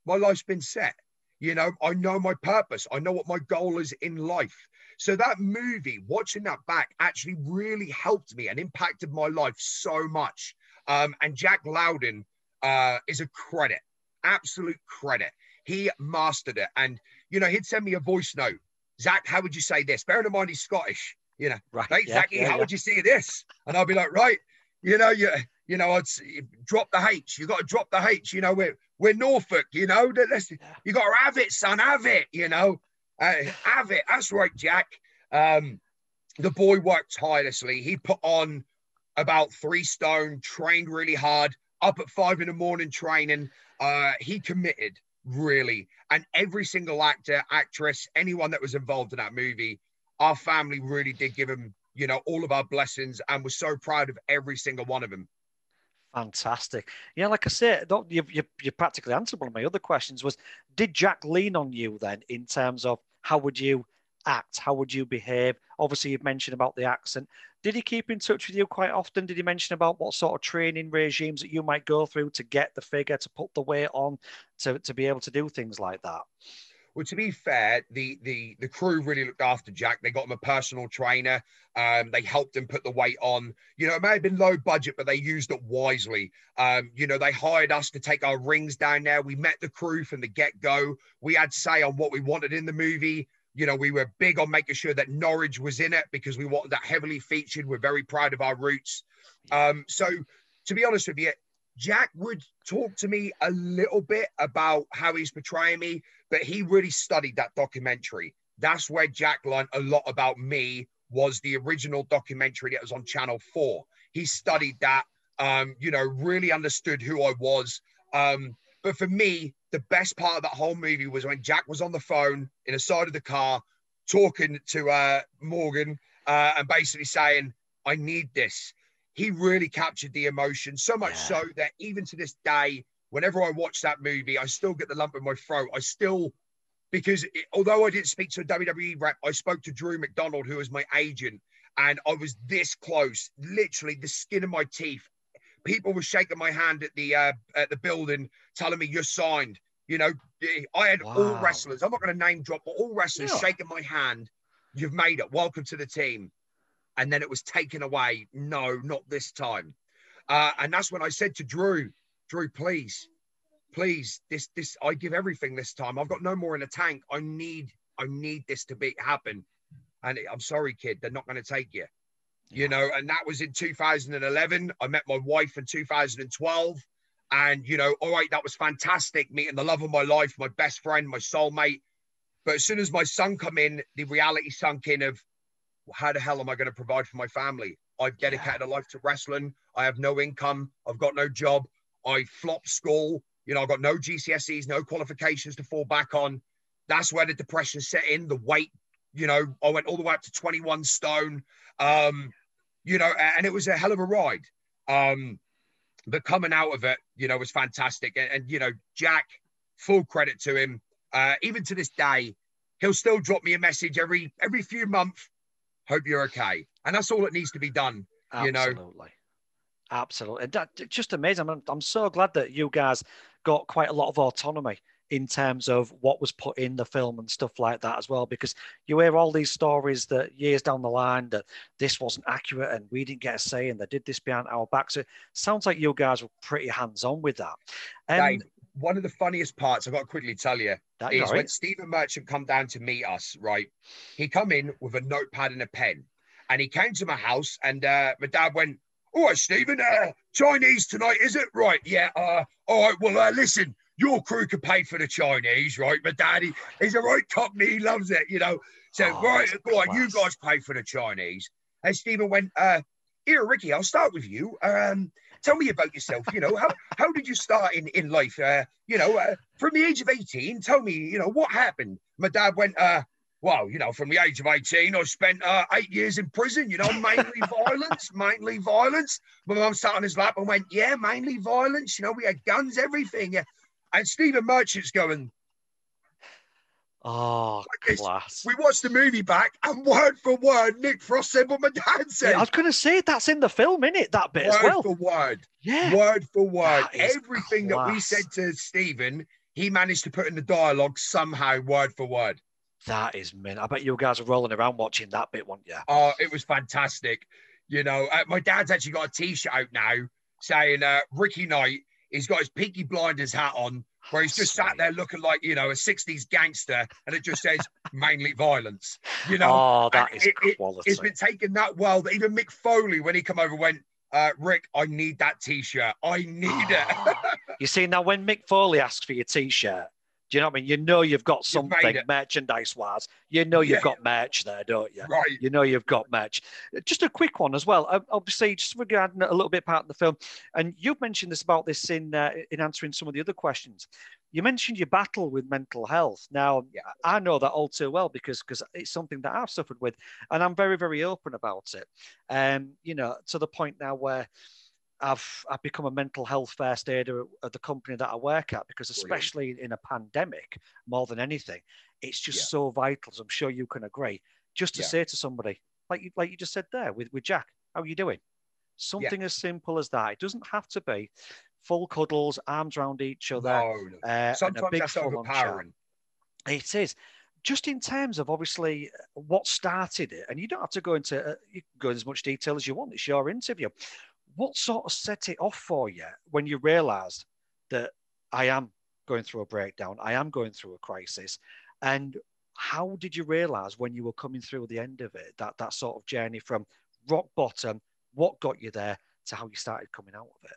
my life's been set. You know, I know my purpose, I know what my goal is in life. So that movie, watching that back, actually really helped me and impacted my life so much. Um, and Jack Lowden uh, is a credit, absolute credit. He mastered it. And, you know, he'd send me a voice note. Zak, how would you say this? Bearing in mind he's Scottish, you know, right? Hey, yeah, Zachy, yeah, how yeah. would you see this? And I'll be like, right, you know, you, you know, I'd drop the H. You got to drop the H. You know, we're we're Norfolk. You know, let's, you got to have it, son, have it. You know, uh, have it. That's right, Jack. Um, the boy worked tirelessly. He put on about three stone, trained really hard, up at five in the morning training. Uh, he committed really, and every single actor, actress, anyone that was involved in that movie, our family really did give him, you know, all of our blessings, and we're so proud of every single one of them. Fantastic. Yeah, like I said, you, you, you practically answered one of my other questions was, did Jack lean on you then in terms of how would you act? How would you behave? Obviously, you've mentioned about the accent. Did he keep in touch with you quite often? Did he mention about what sort of training regimes that you might go through to get the figure, to put the weight on, to, to be able to do things like that? Well, to be fair, the the the crew really looked after Jack. They got him a personal trainer. Um, they helped him put the weight on. You know, it may have been low budget, but they used it wisely. Um, you know, they hired us to take our rings down there. We met the crew from the get go. We had say on what we wanted in the movie. You know, we were big on making sure that Norwich was in it because we wanted that heavily featured. We're very proud of our roots. Um, so, to be honest with you, Jack would talk to me a little bit about how he's portraying me, but he really studied that documentary. That's where Jack learned a lot about me. Was the original documentary that was on Channel Four. He studied that, um, you know, really understood who I was. Um, but for me, the best part of that whole movie was when Jack was on the phone in the side of the car talking to uh, Morgan uh, and basically saying, I need this. He really captured the emotion so much yeah. so that even to this day, whenever I watch that movie, I still get the lump in my throat. I still, because it, although I didn't speak to a WWE rep, I spoke to Drew McDonald, who was my agent, and I was this close, literally the skin of my teeth people were shaking my hand at the uh, at the building, telling me you're signed. You know, I had wow. all wrestlers. I'm not going to name drop, but all wrestlers yeah. shaking my hand. You've made it. Welcome to the team. And then it was taken away. No, not this time. Uh, and that's when I said to Drew, Drew, please, please, this, this, I give everything this time. I've got no more in the tank. I need, I need this to be happen. And I'm sorry, kid, they're not going to take you you know, and that was in 2011. I met my wife in 2012. And, you know, all right, that was fantastic meeting the love of my life, my best friend, my soulmate. But as soon as my son come in, the reality sunk in of how the hell am I going to provide for my family? I've dedicated yeah. a life to wrestling. I have no income. I've got no job. I flopped school. You know, I've got no GCSEs, no qualifications to fall back on. That's where the depression set in. The weight, you know, I went all the way up to 21 stone. Um, you know, and it was a hell of a ride. Um, but coming out of it, you know, was fantastic. And, and you know, Jack, full credit to him. Uh, even to this day, he'll still drop me a message every every few months. Hope you're okay, and that's all that needs to be done. Absolutely. You know, absolutely, absolutely. That, just amazing. I'm, I'm so glad that you guys got quite a lot of autonomy in terms of what was put in the film and stuff like that as well because you hear all these stories that years down the line that this wasn't accurate and we didn't get a say and they did this behind our backs so it sounds like you guys were pretty hands-on with that um, Dave, one of the funniest parts i've got to quickly tell you that, is right. when stephen merchant come down to meet us right he come in with a notepad and a pen and he came to my house and uh, my dad went all right, Stephen, uh, Chinese tonight, is it? Right, yeah. Uh, all right, well, uh, listen, your crew can pay for the Chinese, right? My daddy, he's a right cockney, he loves it, you know. So, oh, right, go on, you guys pay for the Chinese. And Stephen went, uh, here, Ricky, I'll start with you. Um, tell me about yourself. You know, how, how did you start in, in life? Uh, you know, uh, from the age of 18, tell me, you know, what happened? My dad went, uh, well, you know, from the age of 18, I spent uh, eight years in prison, you know, mainly violence, mainly violence. My mum sat on his lap and went, yeah, mainly violence. You know, we had guns, everything. Yeah. And Stephen Merchant's going, Oh, Like, class. We watched the movie back, and word for word, Nick Frost said what my dad said. Yeah, I was going to say that's in the film, is it? That bit word as well. for word, Yeah. word for word. That Everything that we said to Stephen, he managed to put in the dialogue somehow, word for word. That is mint. I bet you guys are rolling around watching that bit, weren't you? Oh, it was fantastic. You know, uh, my dad's actually got a T-shirt out now saying uh, Ricky Knight. He's got his Peaky Blinders hat on, where he's just sat there looking like you know a '60s gangster, and it just says mainly violence. You know, oh, that and is it- it- quality. it's been taken that well that even Mick Foley, when he come over, went, uh, "Rick, I need that T-shirt. I need it." Oh, you see, now when Mick Foley asks for your T-shirt, do you know what I mean? You know you've got You've something it. merchandise-wise. You know you've Yeah. got merch there, don't you? right. You know you've got merch. Just a quick one as well. Obviously, just regarding a little bit part of the film, and you've mentioned this about this in uh, in answering some of the other questions. You mentioned your battle with mental health. Now, Yeah. I know that all too well because because it's something that I've suffered with, and I'm very very open about it. Um, you know, to the point now where. I've I've become a mental health first aider at the company that I work at because Brilliant. especially in a pandemic, more than anything, it's just Yeah. so vital. As I'm sure you can agree. Just to Yeah. say to somebody, like you like you just said there with, with Jack, how are you doing? Something as simple as that. It doesn't have to be full cuddles, arms around each other. No, no. uh, a Sometimes that's overpowering. It is. Just in terms of obviously what started it, and you don't have to go into uh, you can go into as much detail as you want. It's your interview. What sort of set it off for you when you realised that I am going through a breakdown, I am going through a crisis, and how did you realise when you were coming through the end of it that that sort of journey from rock bottom, what got you there, to how you started coming out of it?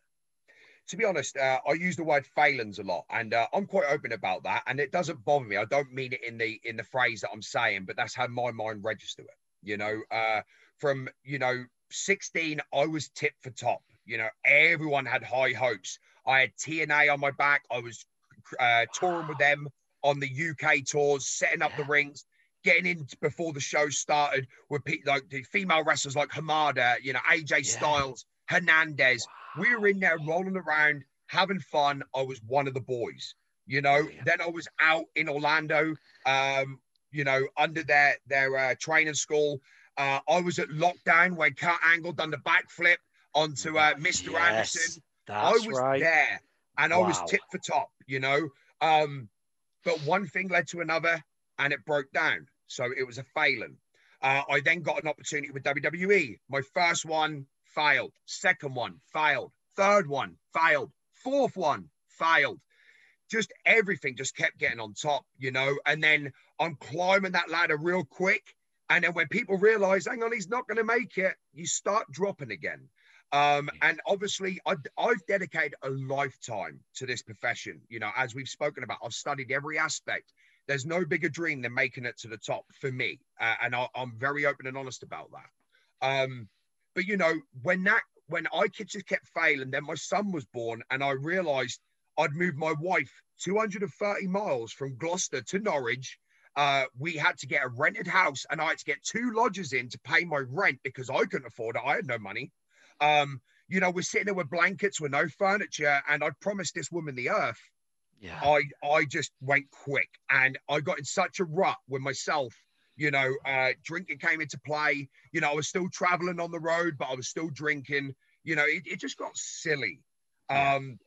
to be honest, uh, I use the word failings a lot, and uh, I'm quite open about that. And it doesn't bother me. I don't mean it in the in the phrase that I'm saying, but that's how my mind registers it. You know, uh, from you know 16, I was tip for top. You know, everyone had high hopes. I had TNA on my back. I was uh, touring with them on the UK tours, setting up the rings. Getting in before the show started with pe- like the female wrestlers like Hamada, you know, AJ Yeah. Styles, Hernandez, we were in there rolling around, having fun. I was one of the boys, you know. Brilliant. Then I was out in Orlando, um, you know, under their their uh, training school. Uh, I was at lockdown when Kurt Angle done the backflip onto uh, Mr. Yes, Anderson. I was right. there, and I was tip for top, you know. Um, but one thing led to another, and it broke down. So it was a failing. Uh, I then got an opportunity with WWE. My first one failed. Second one failed. Third one failed. Fourth one failed. Just everything just kept getting on top, you know. And then I'm climbing that ladder real quick. And then when people realize, hang on, he's not going to make it, you start dropping again. Um, and obviously, I, I've dedicated a lifetime to this profession. You know, as we've spoken about, I've studied every aspect. There's no bigger dream than making it to the top for me, uh, and I, I'm very open and honest about that. Um, but you know, when that when I just kept failing, then my son was born, and I realised I'd moved my wife 230 miles from Gloucester to Norwich. Uh, we had to get a rented house, and I had to get two lodgers in to pay my rent because I couldn't afford it. I had no money. Um, you know, we're sitting there with blankets with no furniture, and I promised this woman the earth. Yeah. I I just went quick, and I got in such a rut with myself. You know, uh, drinking came into play. You know, I was still traveling on the road, but I was still drinking. You know, it, it just got silly. Yeah. Um,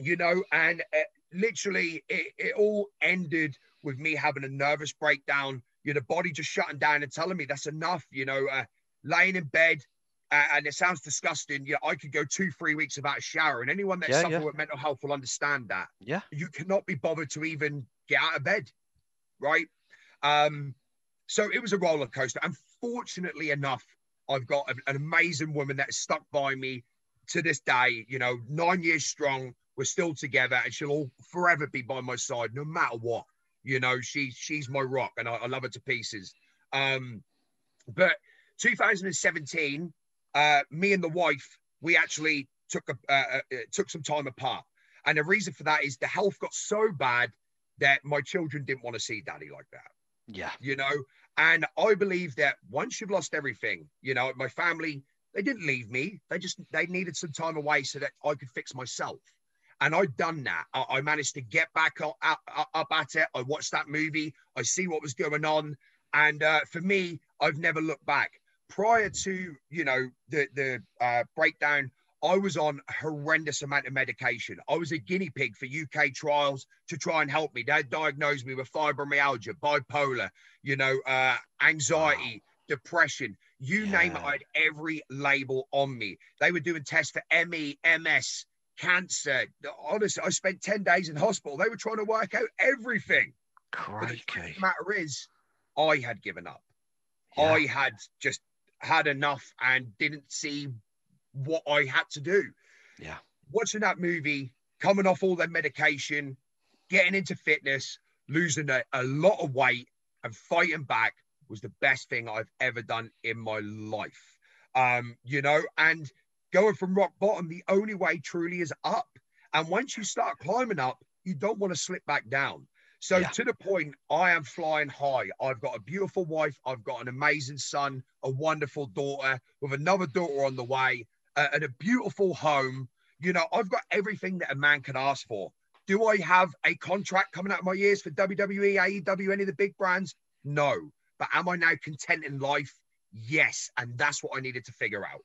you know, and uh, literally, it, it all ended with me having a nervous breakdown. You know, the body just shutting down and telling me that's enough. You know, uh, laying in bed, uh, and it sounds disgusting. You know, I could go two, three weeks without a shower, and anyone that Yeah, suffers yeah. with mental health will understand that. Yeah. You cannot be bothered to even get out of bed, right? Um, so it was a roller coaster. And fortunately enough, I've got an, an amazing woman that is stuck by me to this day. You know, nine years strong. We're still together, and she'll all forever be by my side, no matter what. You know, she's she's my rock, and I, I love her to pieces. Um, but 2017, uh, me and the wife, we actually took a uh, uh, took some time apart, and the reason for that is the health got so bad that my children didn't want to see daddy like that. Yeah. you know? And i believe that once you've lost everything you know my family they didn't leave me. They just they needed some time away so that i could fix myself And I'd done that. I, I managed to get back up, up, up, at it. I watched that movie. I see what was going on. And uh, for me, I've never looked back. Prior to, you know, the, the uh, breakdown, I was on horrendous amount of medication. I was a guinea pig for UK trials to try and help me. They diagnosed me with fibromyalgia, bipolar, you know, uh, anxiety, wow. depression, you yeah. name it. I had every label on me. They were doing tests for ME, MS, cancer. Honestly, I spent 10 days in hospital. They were trying to work out everything. Crikey. But the matter is, I had given up. Yeah. I had just had enough and didn't see what I had to do. Yeah. Watching that movie, coming off all that medication, getting into fitness, losing a, a lot of weight and fighting back was the best thing I've ever done in my life. Um, you know, and going from rock bottom, the only way truly is up. And once you start climbing up, you don't want to slip back down. So yeah. to the point, I am flying high. I've got a beautiful wife. I've got an amazing son, a wonderful daughter, with another daughter on the way, uh, and a beautiful home. You know, I've got everything that a man can ask for. Do I have a contract coming out of my ears for WWE, AEW, any of the big brands? No. But am I now content in life? Yes. And that's what I needed to figure out.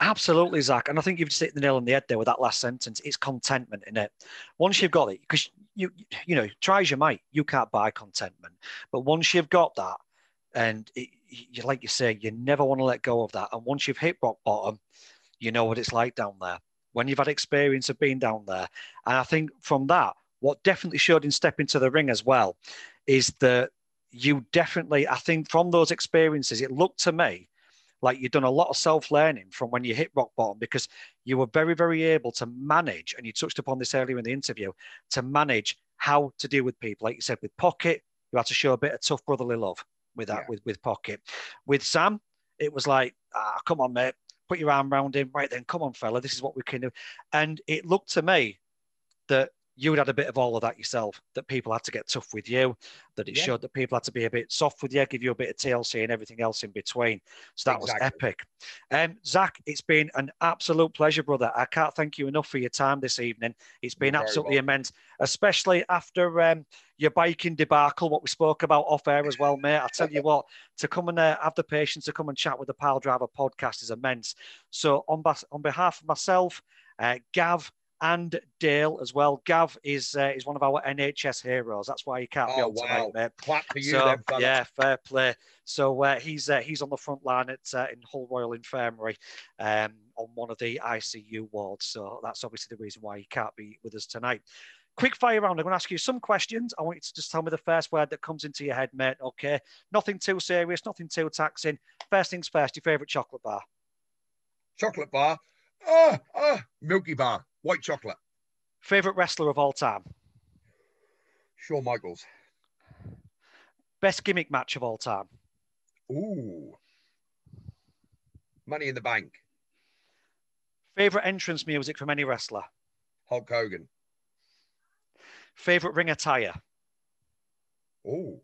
Absolutely, Zak. And I think you've just hit the nail on the head there with that last sentence. It's contentment in it. Once you've got it, because you, you know, try as you might, you can't buy contentment. But once you've got that, and it, you, like you say, you never want to let go of that. And once you've hit rock bottom, you know what it's like down there. When you've had experience of being down there, and I think from that, what definitely showed in stepping to the ring as well, is that you definitely, I think, from those experiences, it looked to me like you'd done a lot of self learning from when you hit rock bottom because you were very, very able to manage, and you touched upon this earlier in the interview, to manage how to deal with people. Like you said, with Pocket, you had to show a bit of tough brotherly love with that, yeah. with, with Pocket. With Sam, it was like, ah, come on, mate, put your arm around him. Right then, come on, fella, this is what we can do. And it looked to me that you had a bit of all of that yourself, that people had to get tough with you, that it yeah. showed that people had to be a bit soft with you, give you a bit of TLC and everything else in between. So that exactly. was epic. Um, Zak, it's been an absolute pleasure, brother. I can't thank you enough for your time this evening. It's been You're absolutely immense, especially after um, your biking debacle, what we spoke about off air as well, mate. I tell you what, to come and uh, have the patience to come and chat with the Pile Driver podcast is immense. So on, on behalf of myself, uh, Gav, and Dale as well. Gav is uh, is one of our NHS heroes. That's why he can't oh, be on wow. tonight, mate. Clap for you, so, then, Yeah, fair play. So uh, he's uh, he's on the front line at uh, in Hull Royal Infirmary um, on one of the ICU wards. So that's obviously the reason why he can't be with us tonight. Quick fire round. I'm going to ask you some questions. I want you to just tell me the first word that comes into your head, mate. Okay, nothing too serious, nothing too taxing. First things first. Your favourite chocolate bar? Chocolate bar. Ah, ah, Milky Bar. White chocolate. Favorite wrestler of all time? Shawn Michaels. Best gimmick match of all time? Ooh. Money in the Bank. Favorite entrance music from any wrestler? Hulk Hogan. Favorite ring attire? Ooh.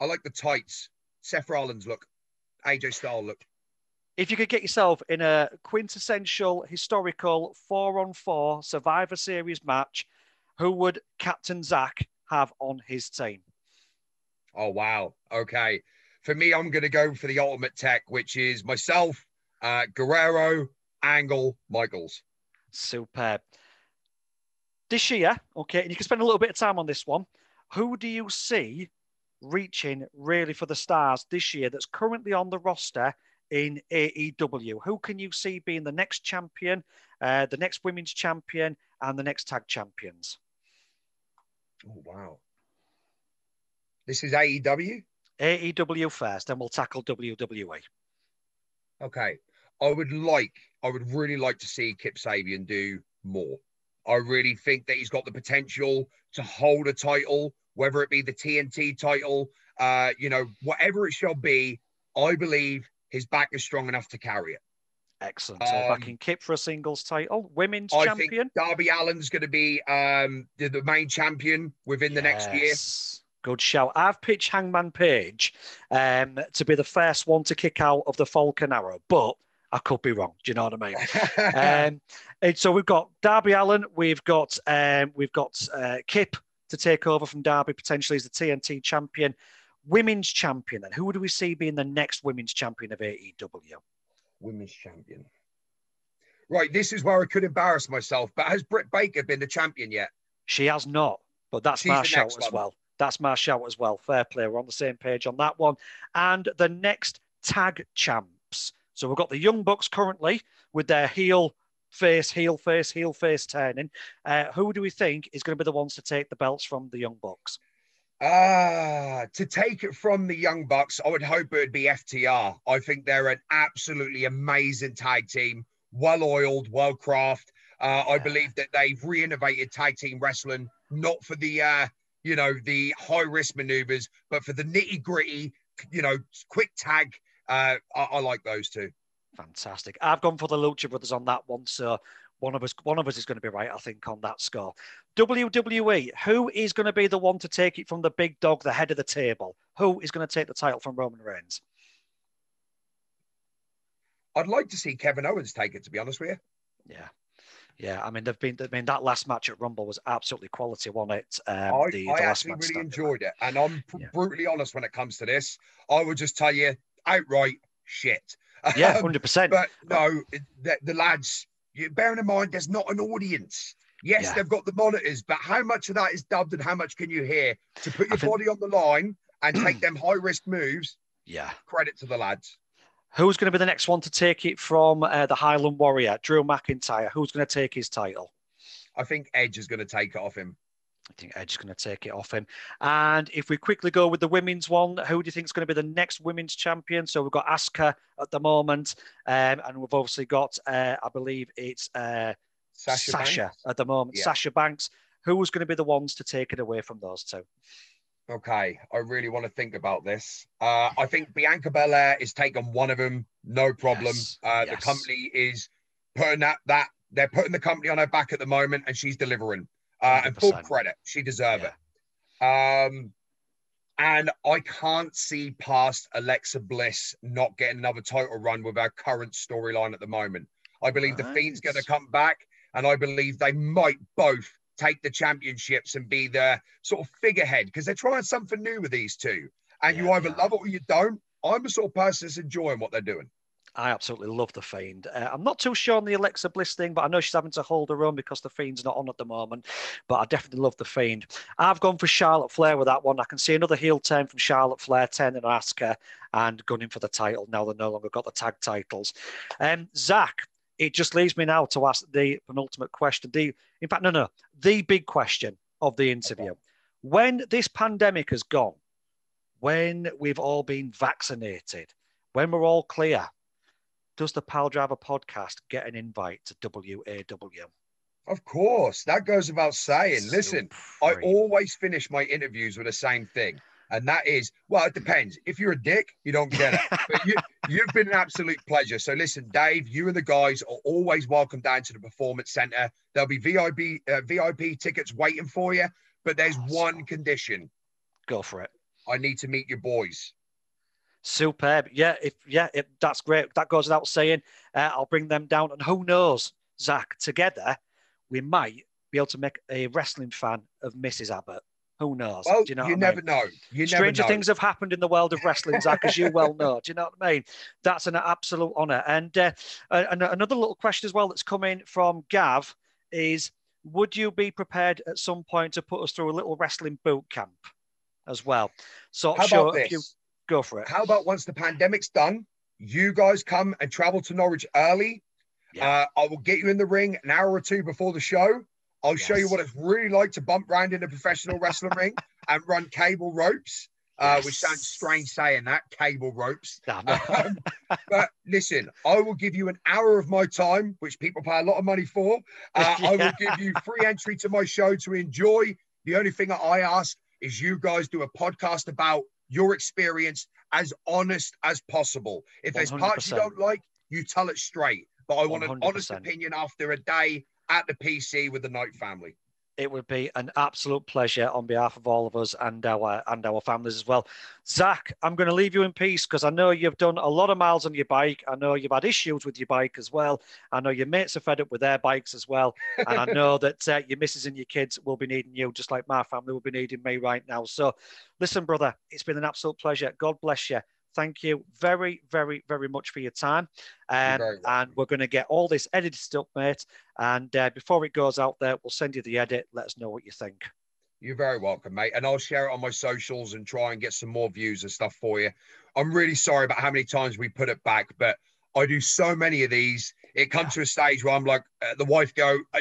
I like the tights. Seth Rollins look. AJ Styles look if you could get yourself in a quintessential historical four on four Survivor Series match, who would Captain Zak have on his team? Oh, wow. Okay. For me, I'm going to go for the ultimate tech, which is myself, uh, Guerrero, Angle, Michaels. Superb. This year, okay, and you can spend a little bit of time on this one. Who do you see reaching really for the stars this year that's currently on the roster in AEW. Who can you see being the next champion, uh, the next women's champion, and the next tag champions? Oh, wow. This is AEW? AEW first, then we'll tackle WWE. Okay. I would like, I would really like to see Kip Sabian do more. I really think that he's got the potential to hold a title, whether it be the TNT title, uh, you know, whatever it shall be. I believe his back is strong enough to carry it. Excellent. So um, backing Kip for a singles title, women's I champion. Darby Allin's going to be um, the, the, main champion within the next year. Good shout. I've pitched Hangman Page um, to be the first one to kick out of the Falcon Arrow, but I could be wrong. Do you know what I mean? um, and so we've got Darby Allin, we've got um, we've got uh, Kip to take over from Darby potentially as the TNT champion, women's champion. And who do we see being the next women's champion of AEW? Women's champion. Right, this is where I could embarrass myself. But has Britt Baker been the champion yet? She has not, but that's She's my shout as well. That's my shout as well. Fair play. We're on the same page on that one. And the next tag champs. So we've got the Young Bucks currently with their heel face, heel face, heel face turning. Uh, who do we think is going to be the ones to take the belts from the Young Bucks? Ah, uh, to take it from the Young Bucks, I would hope it would be FTR. I think they're an absolutely amazing tag team, well oiled, well crafted. Uh, I believe that they've re-innovated tag team wrestling, not for the uh, you know the high risk maneuvers, but for the nitty gritty, you know, quick tag. Uh, I, I like those two. Fantastic. I've gone for the Lucha Brothers on that one, so one of us one of us is going to be right, I think, on that score. WWE, who is going to be the one to take it from the big dog, the head of the table? Who is going to take the title from Roman Reigns? I'd like to see Kevin Owens take it, to be honest with you. Yeah. Yeah, I mean, they've been. I mean, that last match at Rumble was absolutely quality, wasn't it? Um, I, the, I the actually really enjoyed it, and I'm yeah. brutally honest when it comes to this. I would just tell you outright shit. Yeah, um, hundred percent. But no, the, the lads. You, bearing in mind, there's not an audience. Yes, yeah. they've got the monitors, but how much of that is dubbed, and how much can you hear to put your think... body on the line and take them high risk moves? Yeah, credit to the lads. Who's going to be the next one to take it from uh, the Highland Warrior, Drew McIntyre? Who's going to take his title? I think Edge is going to take it off him. I think Edge is going to take it off him. And if we quickly go with the women's one, who do you think is going to be the next women's champion? So we've got Asuka at the moment, um, and we've obviously got, uh, I believe it's uh, Sasha, Sasha at the moment. Yeah. Sasha Banks. Who's going to be the ones to take it away from those two? Okay, I really want to think about this. Uh, I think Bianca Belair is taking one of them, no problem. Yes. Uh, yes. The company is putting that that they're putting the company on her back at the moment, and she's delivering. Uh, and full credit, she deserves yeah. it. Um, and I can't see past Alexa Bliss not getting another title run with our current storyline at the moment. I believe the Fiend's going to come back, and I believe they might both take the championships and be the sort of figurehead because they're trying something new with these two. And yeah, you either yeah. love it or you don't. I'm the sort of person that's enjoying what they're doing. I absolutely love the Fiend. Uh, I'm not too sure on the Alexa Bliss thing, but I know she's having to hold her own because the Fiend's not on at the moment. But I definitely love the Fiend. I've gone for Charlotte Flair with that one. I can see another heel turn from Charlotte Flair, turning Asuka and gunning for the title. Now they've no longer got the tag titles. Um, Zak, it just leaves me now to ask the penultimate question. The, in fact, no, no, the big question of the interview. Okay. When this pandemic has gone, when we've all been vaccinated, when we're all clear, does the Pile Driver podcast get an invite to WAW? Of course, that goes without saying. So Listen, I always finish my interviews with the same thing and that is well, it depends. If you're a dick, you don't get it. but you, you've been an absolute pleasure. So listen, Dave, you and the guys are always welcome down to the Performance Center. There'll be VIP uh, VIP tickets waiting for you, but there's awesome. one condition. Go for it. I need to meet your boys. Superb. Yeah, if yeah, if that's great. That goes without saying. Uh, I'll bring them down, and who knows, Zak? Together, we might be able to make a wrestling fan of Mrs. Abbott. Who knows? Well, Do you know you never I mean? know. You Stranger know. things have happened in the world of wrestling, Zak, as you well know. Do you know what I mean? That's an absolute honour. And, uh, and another little question as well that's coming from Gav is: Would you be prepared at some point to put us through a little wrestling boot camp as well? So, How sure, about this? Go for it. How about once the pandemic's done, you guys come and travel to Norwich early? Yeah. Uh, I will get you in the ring an hour or two before the show. I'll yes. show you what it's really like to bump around in a professional wrestling ring and run cable ropes. Uh, which sounds strange saying that cable ropes. Um, but listen, I will give you an hour of my time, which people pay a lot of money for. Uh, yeah. I will give you free entry to my show to enjoy. The only thing that I ask is you guys do a podcast about your experience as honest as possible. If there's 100%. parts you don't like, you tell it straight. But I want 100%. an honest opinion after a day at the PC with the Knight family. It would be an absolute pleasure on behalf of all of us and our and our families as well. Zak, I'm going to leave you in peace because I know you've done a lot of miles on your bike. I know you've had issues with your bike as well. I know your mates are fed up with their bikes as well, and I know that uh, your missus and your kids will be needing you just like my family will be needing me right now. So, listen, brother, it's been an absolute pleasure. God bless you thank you very, very, very much for your time. Um, and we're going to get all this edited up, mate. And uh, before it goes out there, we'll send you the edit. Let us know what you think. You're very welcome, mate. And I'll share it on my socials and try and get some more views and stuff for you. I'm really sorry about how many times we put it back, but I do so many of these. It comes yeah. to a stage where I'm like, uh, the wife go, uh,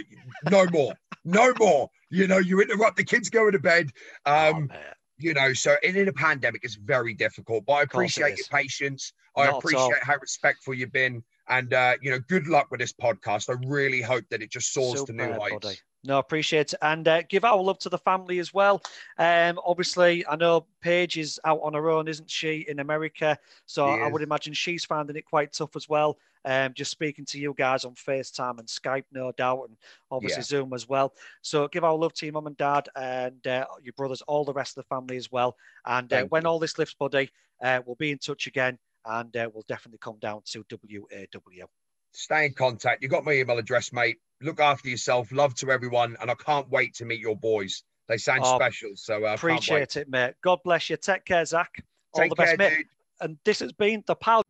no more, no more. You know, you interrupt the kids going to bed. Oh, um, oh, you know, so in, in a pandemic, it's very difficult. But I appreciate your patience. I Not appreciate how respectful you've been. And, uh, you know, good luck with this podcast. I really hope that it just soars Super, to new heights. Buddy. No, appreciate it. And uh, give our love to the family as well. Um, obviously, I know Paige is out on her own, isn't she, in America? So I would imagine she's finding it quite tough as well. Um, just speaking to you guys on FaceTime and Skype, no doubt, and obviously yeah. Zoom as well. So give our love to your mum and dad and uh, your brothers, all the rest of the family as well. And uh, when all this lifts, buddy, uh, we'll be in touch again and uh, we'll definitely come down to WAW. Stay in contact. You got my email address, mate. Look after yourself. Love to everyone. And I can't wait to meet your boys. They sound oh, special. So uh, appreciate it, mate. God bless you. Take care, Zak. All Take the best, care, mate. Dude. And this has been the Pal